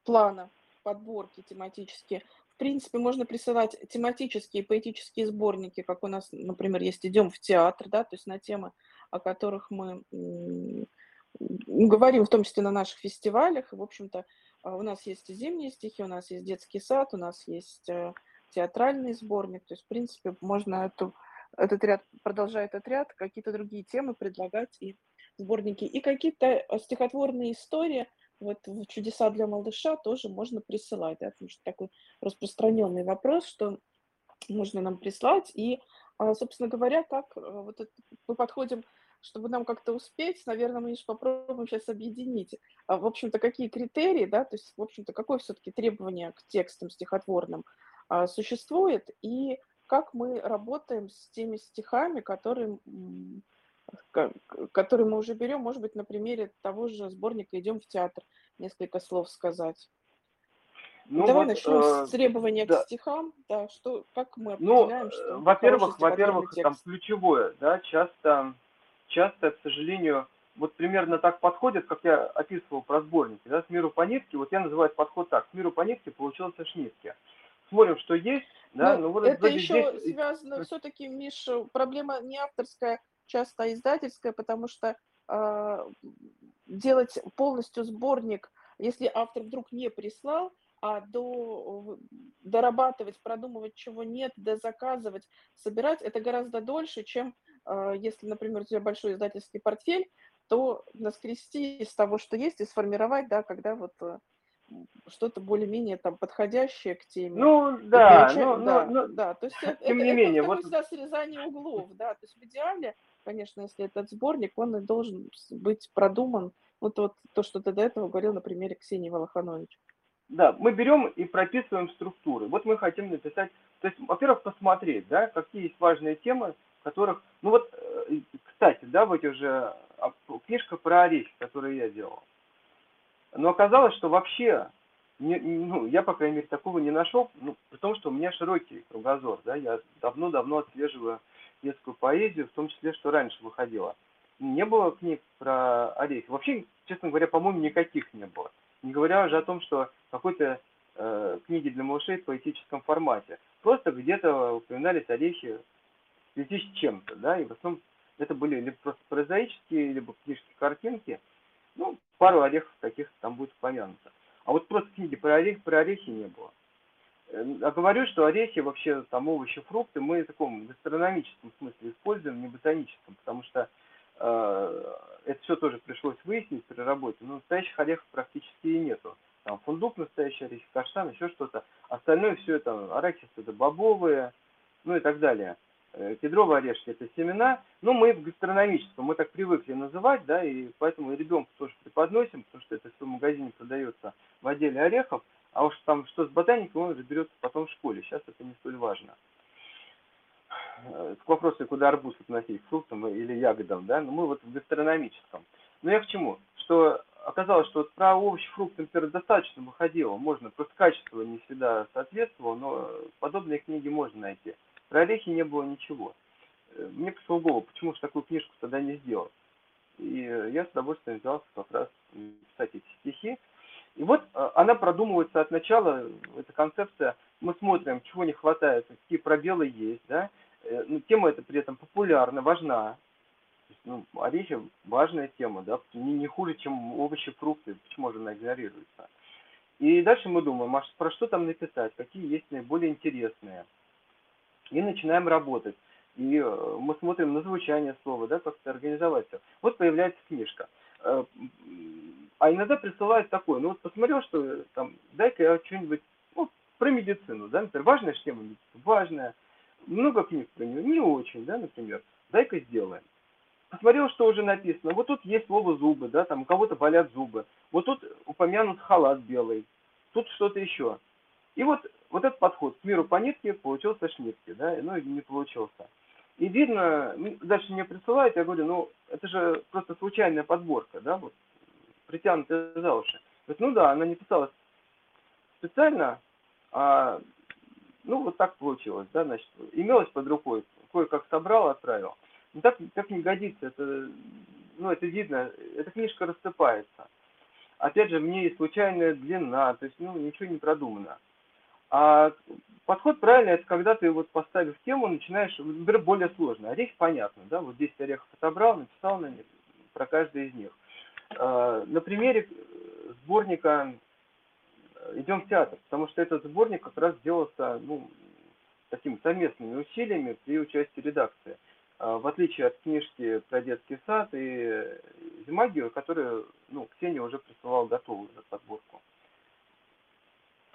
плана подборки тематические, в принципе, можно присылать тематические поэтические сборники, как у нас, например, есть «Идем в театр», да, то есть на темы, о которых мы говорим, в том числе на наших фестивалях. в общем-то, а, у нас есть зимние стихи, у нас есть детский сад, у нас есть э, театральный сборник. То есть, в принципе, можно эту, этот ряд, продолжая этот ряд, какие-то другие темы предлагать и сборники. И какие-то э, стихотворные истории – вот в чудеса для малыша тоже можно присылать, да, потому что такой распространенный вопрос, что можно нам прислать. И, собственно говоря, как э, вот это, мы подходим, чтобы нам как-то успеть, наверное, мы лишь попробуем сейчас объединить. А, в общем-то, какие критерии, да, то есть, в общем-то, какое все-таки требование к текстам стихотворным а, существует, и как мы работаем с теми стихами, которые который мы уже берем, может быть, на примере того же сборника «Идем в театр» несколько слов сказать. Ну, Давай вот, начнем э, с требования да. к стихам, да, что, как мы ну, определяем, ну, что во-первых, во-первых, там ключевое, да, часто, часто, к сожалению, вот примерно так подходит, как я описывал про сборники, да, с миру по нитке, вот я называю подход так, с миру по нитке получился шнитки. Смотрим, что есть, да, ну, ну вот это еще здесь... связано, все-таки, Миша, проблема не авторская, часто издательская, потому что э, делать полностью сборник, если автор вдруг не прислал, а до, дорабатывать, продумывать, чего нет, дозаказывать, собирать, это гораздо дольше, чем э, если, например, у тебя большой издательский портфель, то наскрести из того, что есть, и сформировать, да, когда вот э, что-то более-менее там подходящее к теме. Ну, да, ну, да, ну, ну, да, то есть это, тем это, не это менее, вот... всегда срезание углов, да, то есть в идеале конечно, если этот сборник, он и должен быть продуман. Вот, вот то, что ты до этого говорил на примере Ксении Волоханович. Да, мы берем и прописываем структуры. Вот мы хотим написать, то есть, во-первых, посмотреть, да, какие есть важные темы, которых, ну вот, э, кстати, да, вот уже а, книжка про орехи, которую я делал. Но оказалось, что вообще, не, ну, я, по крайней мере, такого не нашел, ну, при том, что у меня широкий кругозор, да, я давно-давно отслеживаю детскую поэзию, в том числе, что раньше выходило. Не было книг про орехи. Вообще, честно говоря, по-моему, никаких не было. Не говоря уже о том, что какой-то э, книги для малышей в поэтическом формате. Просто где-то упоминались орехи в связи с чем-то, да, и в основном это были либо просто прозаические, либо книжки-картинки, ну, пару орехов таких там будет упомянуться. А вот просто книги про орехи, про орехи не было. А говорю, что орехи, вообще там овощи, фрукты мы в таком гастрономическом смысле используем, не ботаническом, потому что э, это все тоже пришлось выяснить при работе. Но настоящих орехов практически и нету. Там фундук настоящий орехи, каштан, еще что-то. Остальное все это арахис, это бобовые, ну и так далее. Э, кедровые орешки это семена, но мы в гастрономическом, мы так привыкли называть, да, и поэтому и ребенку тоже преподносим, потому что это все в магазине продается в отделе орехов, а уж там что с ботаникой, он разберется потом в школе. Сейчас это не столь важно. Э, к вопросу, куда арбуз относить, к фруктам или ягодам, да, но мы вот в гастрономическом. Но я к чему? Что оказалось, что вот про овощи, фрукты, например, достаточно выходило, можно, просто качество не всегда соответствовало, но подобные книги можно найти. Про орехи не было ничего. Э, мне пришло в голову, почему же такую книжку тогда не сделать. И я с удовольствием взялся как раз писать эти стихи. И вот э, она продумывается от начала, эта концепция, мы смотрим, чего не хватает, какие пробелы есть, да, ну, тема эта при этом популярна, важна, есть, ну, орехи важная тема, да, не, не хуже, чем овощи, фрукты, почему же она игнорируется. И дальше мы думаем, а про что там написать, какие есть наиболее интересные. И начинаем работать. И э, мы смотрим на звучание слова, да, как это организовать все. Вот появляется книжка. Э, а иногда присылают такое, ну вот посмотрел, что там, дай-ка я что-нибудь, ну, про медицину, да, например, важная же тема важная, много книг про нее, не очень, да, например, дай-ка сделаем посмотрел, что уже написано. Вот тут есть слово зубы, да, там у кого-то болят зубы. Вот тут упомянут халат белый. Тут что-то еще. И вот, вот этот подход к миру по нитке получился шнитки, да, ну и не получился. И видно, дальше мне присылают, я говорю, ну, это же просто случайная подборка, да, вот, притянутая за уши. Говорит, ну да, она не писалась специально, а, ну, вот так получилось, да, значит, имелось под рукой, кое-как собрал, отправил. Ну так, так не годится, это, ну это видно, эта книжка рассыпается. Опять же, в ней случайная длина, то есть, ну, ничего не продумано. А подход правильный, это когда ты вот поставив тему, начинаешь, например, более сложно. Орех понятно, да, вот 10 орехов отобрал, написал на них, про каждый из них. А, на примере сборника «Идем в театр», потому что этот сборник как раз делался, ну, такими совместными усилиями при участии редакции. А, в отличие от книжки про детский сад и Зимагию, которую ну, Ксения уже присылала готовую за подборку.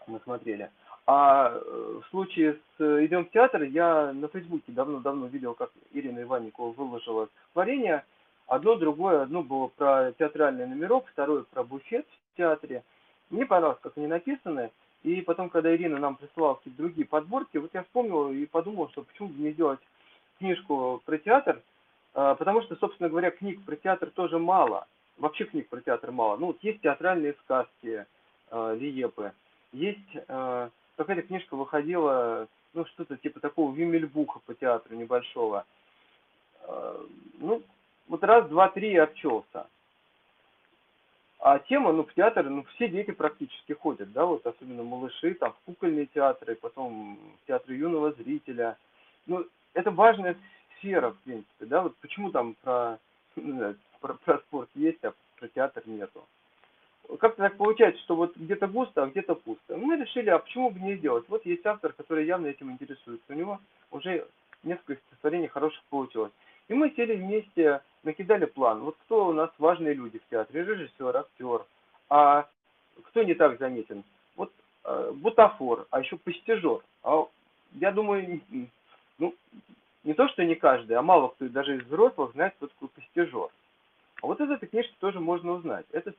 Мы смотрели. А в случае с «Идем в театр» я на Фейсбуке давно-давно видел, как Ирина Иванникова выложила творение. Одно, другое, одно было про театральный номерок, второе про буфет в театре. Мне понравилось, как они написаны. И потом, когда Ирина нам присылала какие-то другие подборки, вот я вспомнил и подумал, что почему бы не сделать книжку про театр, а, потому что, собственно говоря, книг про театр тоже мало. Вообще книг про театр мало. Ну, вот есть театральные сказки э, Лиепы, есть э, какая-то книжка выходила, ну, что-то типа такого Вимельбуха по театру небольшого. Ну, вот раз, два, три и обчелся. А тема, ну, в театр, ну, все дети практически ходят, да, вот особенно малыши, там, в кукольные театры, потом в театры юного зрителя. Ну, это важная сфера, в принципе, да, вот почему там про, [LAUGHS] знаю, про, про спорт есть, а про театр нету. Как-то так получается, что вот где-то густо, а где-то пусто. Мы решили, а почему бы не сделать? Вот есть автор, который явно этим интересуется. У него уже несколько стихотворений хороших получилось. И мы сели вместе, накидали план. Вот кто у нас важные люди в театре? Режиссер, актер. А кто не так заметен? Вот э, бутафор, а еще постижер. А я думаю, ну, не то, что не каждый, а мало кто даже из взрослых знает, кто такой постижер. А вот из этой книжки тоже можно узнать. Это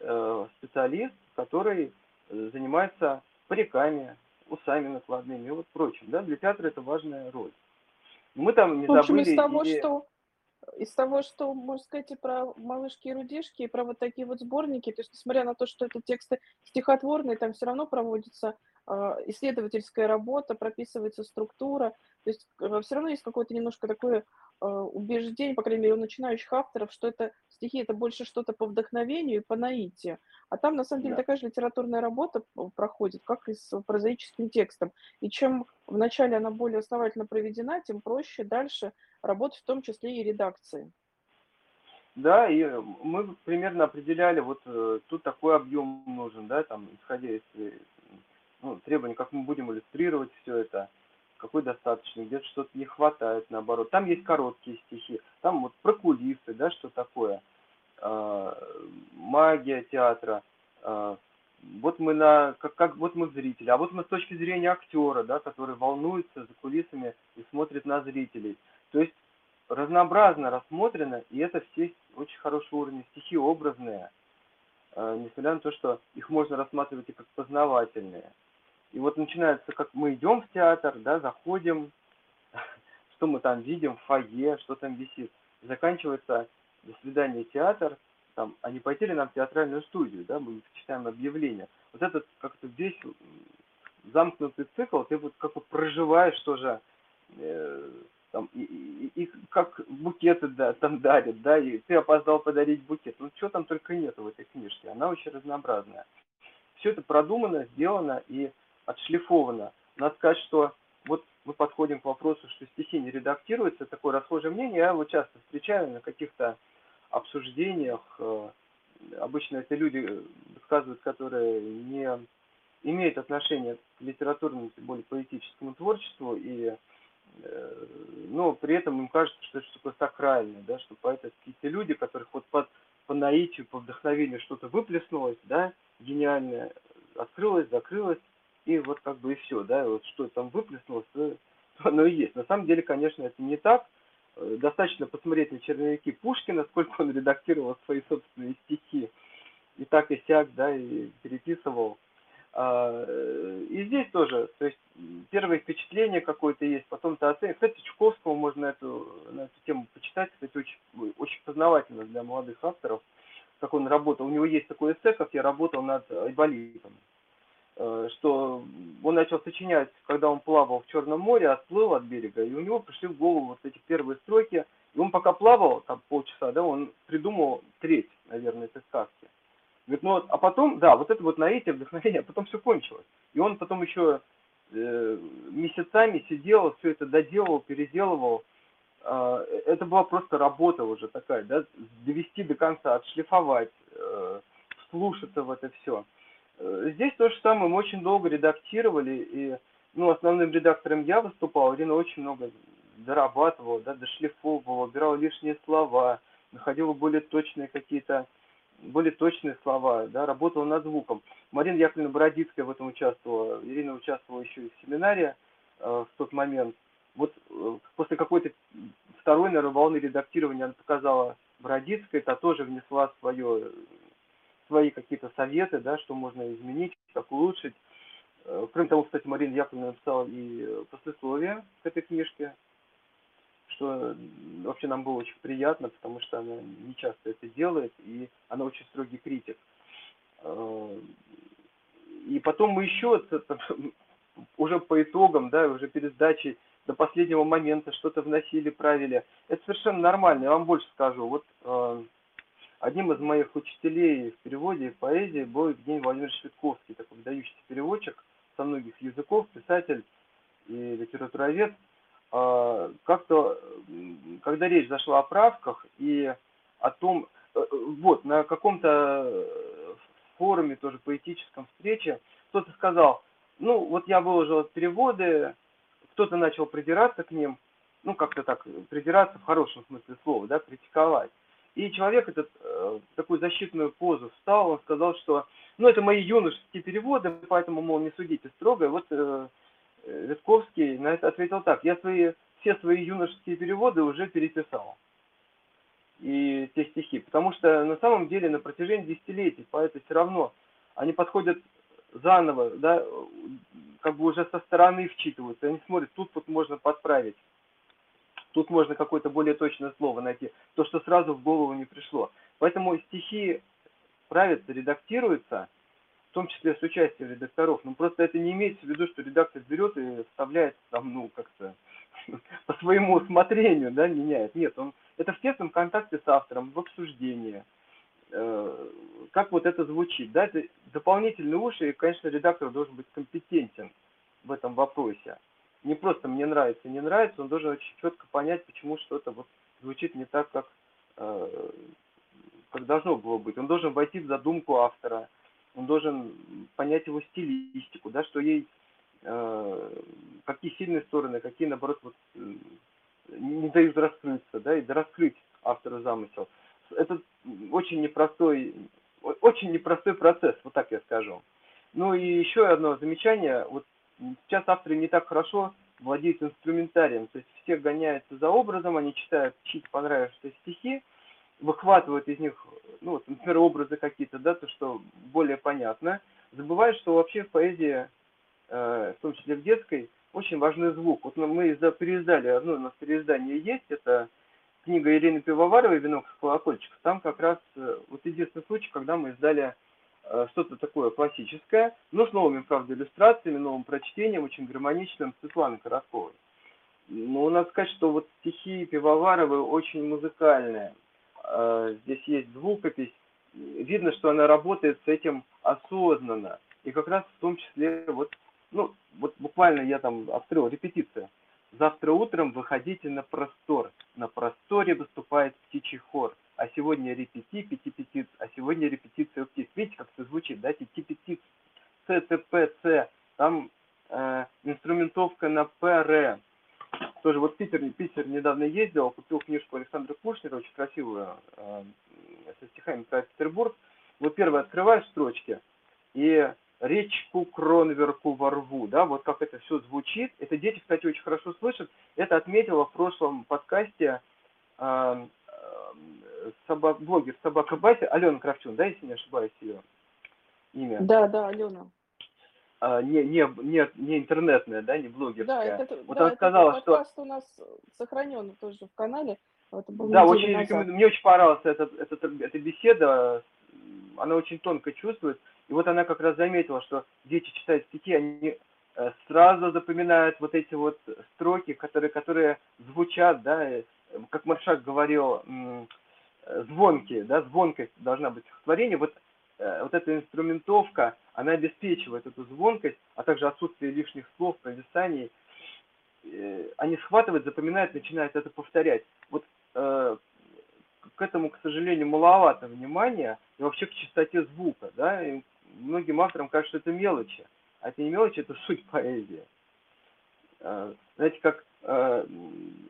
э, специалист, который э, занимается париками, усами накладными и вот прочим. Да? Для театра это важная роль. мы там не в общем, забыли... Из того, и... что из того, что можно сказать и про малышки и рудишки, и про вот такие вот сборники, то есть, несмотря на то, что это тексты стихотворные, там все равно проводится э, исследовательская работа, прописывается структура, то есть э, все равно есть какое-то немножко такое убеждение, по крайней мере, у начинающих авторов, что это стихи это больше что-то по вдохновению и по наитию. А там, на самом деле, да. такая же литературная работа проходит, как и с прозаическим текстом. И чем вначале она более основательно проведена, тем проще дальше работать в том числе и редакции. Да, и мы примерно определяли, вот э, тут такой объем нужен, да, там, исходя из ну, требований, как мы будем иллюстрировать все это, какой достаточно, где-то что-то не хватает, наоборот. Там есть короткие стихи, там вот про кулисы, да, что такое, э, магия театра, э, вот мы на, как, как, вот мы зрители, а вот мы с точки зрения актера, да, который волнуется за кулисами и смотрит на зрителей. То есть разнообразно рассмотрено, и это все очень хороший уровень стихи образные, э, несмотря на то, что их можно рассматривать и как познавательные. И вот начинается, как мы идем в театр, да, заходим, [LAUGHS] что мы там видим фойе, что там висит. Заканчивается до свидания театр, там, а не пойти ли нам в театральную студию, да, мы читаем объявление. Вот этот как-то весь замкнутый цикл, ты вот как бы проживаешь тоже, э, там, и, и, и как букеты да, там дарят, да, и ты опоздал подарить букет. Ну, что там только нет в этой книжке, она очень разнообразная. Все это продумано, сделано и отшлифовано. Надо сказать, что вот мы подходим к вопросу, что стихи не редактируются, такое расхожее мнение, я его часто встречаю на каких-то обсуждениях, э, обычно это люди высказывают, которые не имеют отношение к литературному, тем более поэтическому творчеству, и, э, но при этом им кажется, что это что-то сакральное, да, что поэты какие-то люди, которых вот под, по наитию, по вдохновению что-то выплеснулось, да, гениальное, открылось, закрылось, и вот как бы и все, да, вот что там выплеснулось, [LAUGHS] то оно и есть. На самом деле, конечно, это не так, Э, достаточно посмотреть на черновики Пушкина, сколько он редактировал свои собственные стихи, и так и сяк, да, и переписывал. А, э, и здесь тоже, то есть первое впечатление какое-то есть, потом ты оценишь. Кстати, Чуковского можно эту, на эту тему почитать, кстати, очень, очень познавательно для молодых авторов, как он работал. У него есть такой эссе, как я работал над Айболитом. Э, что он начал сочинять, когда он плавал в Черном море, отплыл от берега, и у него пришли в голову вот эти первые строки, и он пока плавал, там полчаса, да, он придумал треть, наверное, этой сказки. Говорит, ну, а потом, да, вот это вот наитие, вдохновение, а потом все кончилось. И он потом еще э, месяцами сидел, все это доделал, переделывал. Э, это была просто работа уже такая, да, довести до конца, отшлифовать, э, слушаться в это все. Э, здесь то же самое, мы очень долго редактировали, и ну, основным редактором я выступал, Ирина очень много дорабатывала, да, дошлифовывала, убирала лишние слова, находила более точные какие-то, более точные слова, да, работала над звуком. Марина Яковлевна Бородицкая в этом участвовала, Ирина участвовала еще и в семинаре э, в тот момент. Вот э, после какой-то второй, наверное, волны редактирования она показала Бородицкая, та тоже внесла свое свои какие-то советы, да, что можно изменить, как улучшить. Э, кроме того, кстати, Марина Яковлевна написала и послесловие к этой книжке, что вообще нам было очень приятно, потому что она не часто это делает, и она очень строгий критик. Э, и потом мы еще [LAUGHS] уже по итогам, да, уже перед сдачей до последнего момента что-то вносили, правили. Это совершенно нормально, я вам больше скажу. Вот э, Одним из моих учителей в переводе и поэзии был Евгений Владимирович Швидковский, такой выдающийся переводчик со многих языков, писатель и литературовед. А, как-то, когда речь зашла о правках и о том, э, вот, на каком-то форуме, тоже поэтическом встрече, кто-то сказал, ну, вот я выложил переводы, кто-то начал придираться к ним, ну, как-то так, придираться в хорошем смысле слова, да, критиковать. И человек этот э, такую защитную позу встал, он сказал, что ну это мои юношеские переводы, поэтому, мол, не судите строго. Вот э, Витковский на это ответил так, я свои, все свои юношеские переводы уже переписал. И те стихи. Потому что на самом деле на протяжении десятилетий поэты все равно, они подходят заново, да, как бы уже со стороны вчитываются, они смотрят, тут вот можно подправить. Тут можно какое-то более точное слово найти, то, что сразу в голову не пришло. Поэтому стихи правятся, редактируются, в том числе с участием редакторов. Но просто это не имеется в виду, что редактор берет и вставляет там, ну, как-то [LAUGHS] по своему усмотрению, да, меняет. Нет, он это в тесном контакте с автором, в обсуждении. Э, как вот это звучит, да, это дополнительные уши, и, конечно, редактор должен быть компетентен в этом вопросе не просто мне нравится, не нравится, он должен очень четко понять, почему что-то вот звучит не так, как, э, как должно было быть. Он должен войти в задумку автора, он должен понять его стилистику, да, что ей, э, какие сильные стороны, какие, наоборот, вот, не дают раскрыться, да, и раскрыть автору замысел. Это очень непростой, очень непростой процесс, вот так я скажу. Ну и еще одно замечание, вот сейчас авторы не так хорошо владеют инструментарием, то есть все гоняются за образом, они читают чьи-то понравившиеся стихи, выхватывают из них, ну, вот, например, образы какие-то, да, то, что более понятно, забывают, что вообще в поэзии, э, в том числе в детской, очень важный звук. Вот мы переиздали, одно у нас переиздание есть, это книга Ирины Пивоваровой «Венок с колокольчиков», там как раз э, вот единственный случай, когда мы издали что-то такое классическое, но с новыми, правда, иллюстрациями, новым прочтением, очень гармоничным Светланы Коротковой. Ну, надо сказать, что вот стихи Пивоваровой очень музыкальные. Э, здесь есть звукопись. Видно, что она работает с этим осознанно. И как раз в том числе, вот, ну, вот буквально я там открыл репетиция. Завтра утром выходите на простор. На просторе выступает птичий хор. А сегодня репети, пяти птиц, а сегодня репетиция птиц. Видите, как это звучит, да? Пяти птиц, С, Т, П, С. Там э, инструментовка на П, Р. Тоже вот Питер, Питер недавно ездил, купил книжку Александра Кушнера, очень красивую, э, со стихами про Петербург. Вот первое, открываешь строчки, и речку Кронверку ворву, да, вот как это все звучит. Это дети, кстати, очень хорошо слышат. Это отметила в прошлом подкасте э, э, собак, блогер Собака Бася, Алена Кравчун, да, если не ошибаюсь ее имя? Да, да, Алена. А, не, не, не, не интернетная, да, не блогерская. Да, это, вот да, она сказала, что... подкаст у нас сохранен тоже в канале. Это был Да, очень назад. рекомендую. Мне очень понравилась эта, эта, эта беседа. Она очень тонко чувствует. И вот она как раз заметила, что дети читают стихи, они э, сразу запоминают вот эти вот строки, которые, которые звучат, да, э, как Маршак говорил, звонкие, да, звонкость должна быть в стихотворении. Вот, э, вот эта инструментовка, она обеспечивает эту звонкость, а также отсутствие лишних слов, провисаний. Э, Они схватывают, запоминают, начинают это повторять. Вот э, к этому, к сожалению, маловато внимания и вообще к чистоте звука, да, и многим авторам кажется, что это мелочи, а это не мелочи, это суть поэзии. Знаете, как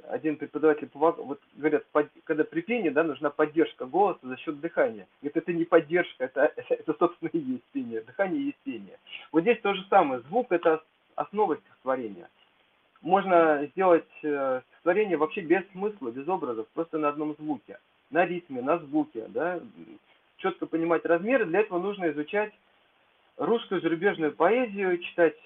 один преподаватель вот говорят, под- когда при да, нужна поддержка голоса за счет дыхания. Это, это не поддержка, [LAUGHS] это, это, собственно, и есть пение. Дыхание есть пение. Вот здесь то же самое. Звук – это ос- основа стихотворения. Можно сделать э, стихотворение вообще без смысла, без образов, просто на одном звуке, на ритме, на звуке, да, четко понимать размеры. Для этого нужно изучать русскую зарубежную поэзию, читать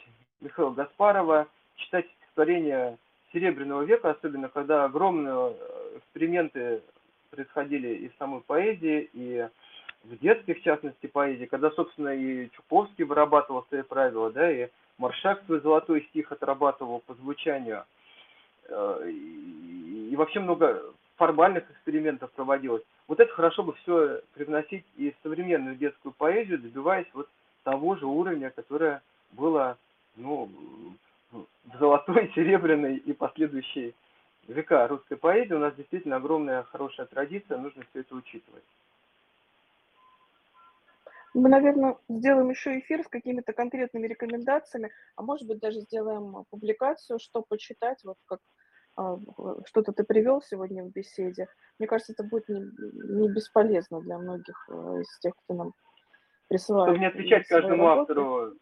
Михаила Гаспарова, читать стихотворения Серебряного века, особенно когда огромные э, эксперименты происходили и в самой поэзии, и в детской, в частности, поэзии, когда, собственно, и Чуковский вырабатывал свои правила, да, и Маршак свой золотой стих отрабатывал по звучанию. Э, и вообще много формальных экспериментов проводилось. Вот это хорошо бы все привносить и в современную детскую поэзию, добиваясь вот того же уровня, которое было ну, в золотой, [LAUGHS] серебряной и последующей века русской поэзии. У нас действительно огромная хорошая традиция, нужно все это учитывать. Мы, наверное, сделаем еще эфир с какими-то конкретными рекомендациями, а может быть даже сделаем публикацию, что почитать, вот как а, что-то ты привел сегодня в беседе. Мне кажется, это будет не, не бесполезно для многих э, из тех, кто нам присылает. Чтобы не отвечать каждому работы. автору,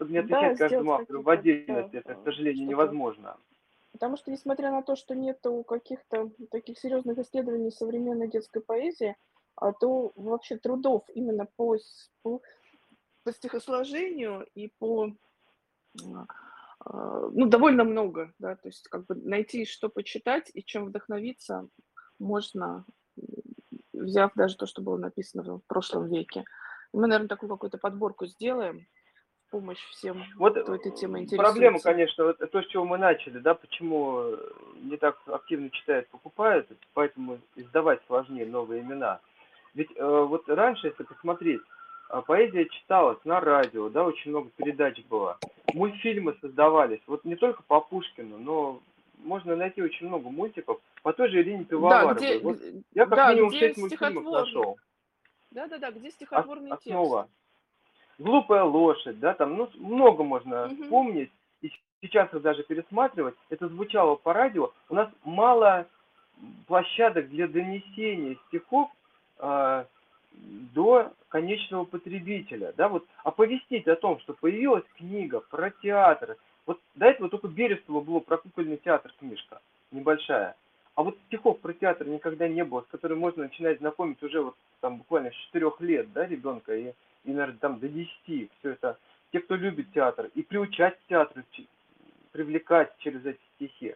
чтобы не Да, отвечать каждому сделать автору в отдельности, да, это, к сожалению, что-то. невозможно. Потому что, несмотря на то, что нету каких-то таких серьезных исследований современной детской поэзии, а то вообще трудов именно по, по, по стихосложению и по а, ну, довольно много, да, то есть как бы найти, что почитать и чем вдохновиться можно, взяв даже то, что было написано в прошлом веке. Мы, наверное, такую какую-то подборку сделаем помощь всем, Вот кто этой темой э, проблема, интересуется. конечно, вот то, с чего мы начали, да, почему э, не так активно читают, покупают, поэтому издавать сложнее новые имена. Ведь э, вот раньше, если посмотреть, э, поэзия читалась на радио, да, очень много передач было, мультфильмы создавались, вот не только по Пушкину, но можно найти очень много мультиков по той же Ирине Да, Пивоваровой. где, Вот я как да, минимум где 6 мультфильмов нашел. да-да-да, где стихотворный текст. основа. Глупая лошадь, да, там, ну, много можно Мгм. вспомнить. И сейчас их даже пересматривать. Это звучало по радио. У нас мало площадок для донесения стихов э, до конечного потребителя, да, вот оповестить о том, что появилась книга про театр. Вот до этого только Берестова было про кукольный театр книжка небольшая. А вот стихов про театр никогда не было, с которыми можно начинать знакомить уже вот там буквально с 4 лет, да, ребенка, и, и, наверное, там до 10. Все это те, кто любит театр, и приучать ч- привлекать через эти стихи.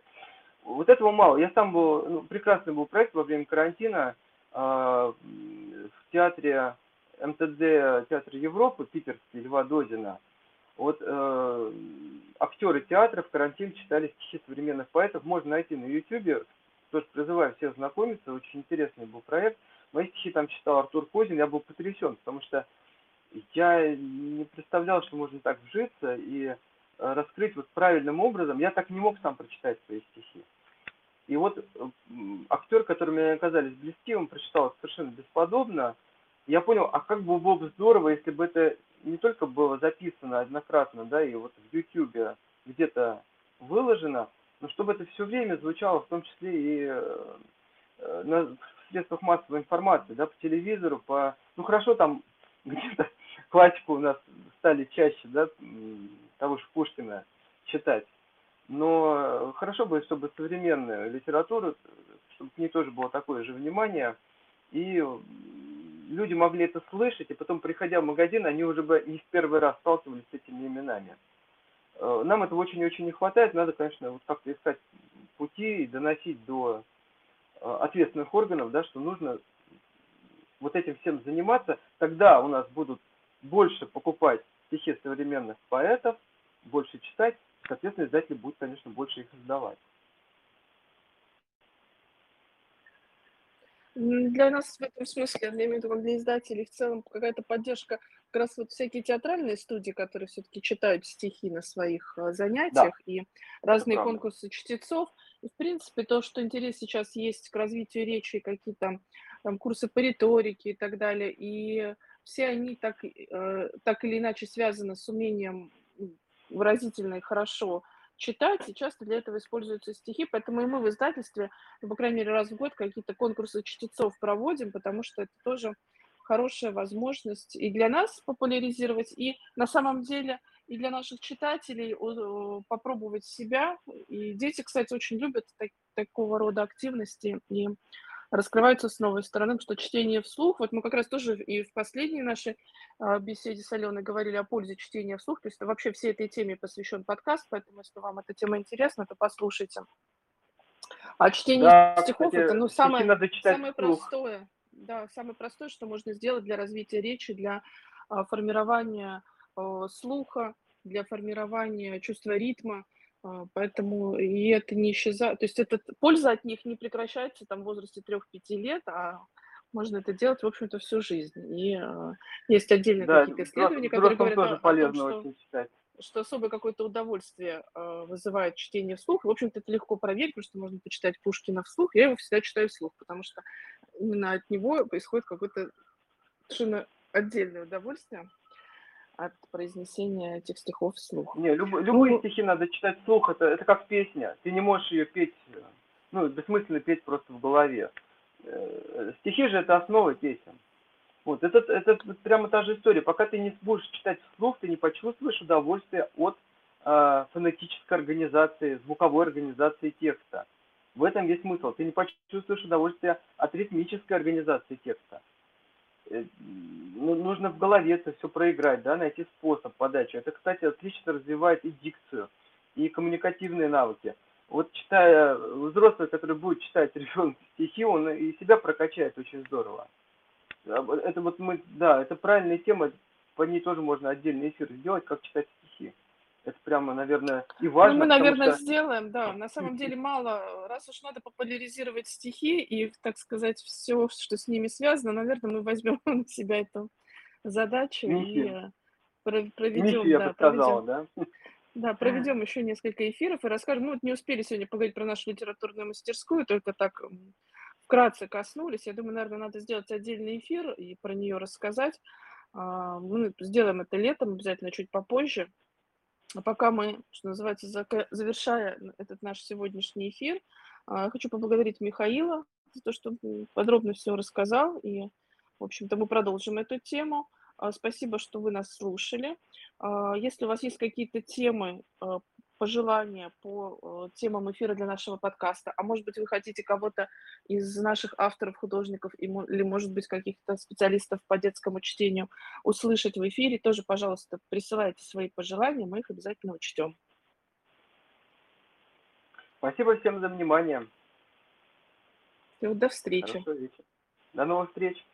вот этого мало. Я сам был, ну, прекрасный был проект во время карантина э, в театре МТД Театр Европы, питерский, Льва Додина. Вот э, актеры театра в карантин читали стихи современных поэтов. Можно найти на Ютьюбе. Тоже призываю всех знакомиться. Очень интересный был проект. Мои стихи там читал Артур Козин. Я был потрясен, потому что я не представлял, что можно так вжиться и э, раскрыть вот правильным образом. Я так не мог сам прочитать свои стихи. И вот э, актер, который мне оказались близки, он прочитал совершенно бесподобно. Я понял, а как бы было бы здорово, если бы это не только было записано однократно, да, и вот в YouTube где-то выложено, но чтобы это все время звучало, в том числе и э, на средствах массовой информации, да, по телевизору, по... Ну, хорошо, там [LAUGHS] где-то классику у нас стали чаще, да, того же Пушкина читать. Но хорошо бы, чтобы современная литература, чтобы к ней тоже было такое же внимание, и люди могли это слышать, и потом, приходя в магазин, они уже бы не в первый раз сталкивались с этими именами. Э, нам этого очень и очень не хватает, надо, конечно, вот как-то искать пути и доносить до э, ответственных органов, да, что нужно вот этим всем заниматься, тогда у нас будут больше покупать стихи современных поэтов, больше читать, соответственно, издатель будет, конечно, больше их издавать. Для нас в этом смысле, я имею в виду, для издателей в целом какая-то поддержка, как раз вот всякие театральные студии, которые все-таки читают стихи на своих э, занятиях, да, и разные конкурсы чтецов. И, в принципе, то, что интерес сейчас есть к развитию речи, какие-то там курсы по риторике и так далее, и все они так, э, так или иначе связаны с умением выразительно и хорошо читать, и часто для этого используются стихи, поэтому и мы в издательстве, ну, по крайней мере, раз в год какие-то конкурсы чтецов проводим, потому что это тоже хорошая возможность и для нас популяризировать, и на самом деле и для наших читателей попробовать себя. И дети, кстати, очень любят так, такого рода активности, и раскрываются с новой стороны, что чтение вслух, вот мы как раз тоже и в последней нашей а, беседе с Аленой говорили о пользе чтения вслух, то есть вообще всей этой теме посвящен подкаст, поэтому если вам эта тема интересна, то послушайте. А чтение да, стихов кстати, это ну, самое, самое простое, да, самое простое, что можно сделать для развития речи, для а, формирования а, слуха, для формирования чувства ритма. А, поэтому и это не исчезает. То есть это, польза от них не прекращается там в возрасте 3-5 лет, а можно это делать, в общем-то, всю жизнь. И э, есть отдельные да, какие-то исследования, которые говорят тоже о, о том, что, читать. что особое какое-то удовольствие э, вызывает чтение вслух. В общем-то, это легко проверить, потому что можно почитать Пушкина вслух. Я его всегда читаю вслух, потому что именно от него происходит какое-то совершенно отдельное удовольствие от произнесения этих стихов вслух. Не, люб, любые ну, стихи надо читать вслух, это, это как песня. Ты не можешь ее петь, ну, бессмысленно петь просто в голове. Э, стихи же это основа песен. Вот, это, это прямо та же история. Пока ты не будешь читать вслух, ты не почувствуешь удовольствие от э, фонетической организации, звуковой организации текста. В этом есть смысл. Ты не почувствуешь удовольствие от ритмической организации текста. Э, ну, нужно в голове это все проиграть, да, найти способ подачи. Это, кстати, отлично развивает и дикцию, и коммуникативные навыки. Вот читая, взрослый, который будет читать [LAUGHS] ребенку стихи, он и себя прокачает очень здорово. А, это вот мы, да, это правильная тема, по ней тоже можно отдельный эфир сделать, как читать стихи. Это прямо, наверное, и важно. Ну, мы, наверное, что... сделаем, да. На самом деле мало, раз уж надо популяризировать стихи и, так сказать, все, что с ними связано, наверное, мы возьмем [LAUGHS] на себя эту задачу Миссия. и проведем. Миссию, я да, бы сказал, проведем. да? Да, проведем еще несколько эфиров и расскажем. Ну, вот не успели сегодня поговорить про нашу литературную мастерскую, только так вкратце коснулись. Я думаю, наверное, надо сделать отдельный эфир и про нее рассказать. А, мы сделаем это летом, обязательно чуть попозже. А пока мы, что называется, завершая этот наш сегодняшний эфир, а, хочу поблагодарить Михаила за то, что подробно все рассказал. И, в общем-то, мы продолжим эту тему. А, спасибо, что вы нас слушали. Если у вас есть какие-то темы, пожелания по э, темам эфира для нашего подкаста, а может быть, вы хотите кого-то из наших авторов, художников или, может быть, каких-то специалистов по детскому чтению услышать в эфире, тоже, пожалуйста, присылайте свои пожелания, мы их обязательно учтем. Спасибо всем за внимание. Всё, до встречи. До новых встреч.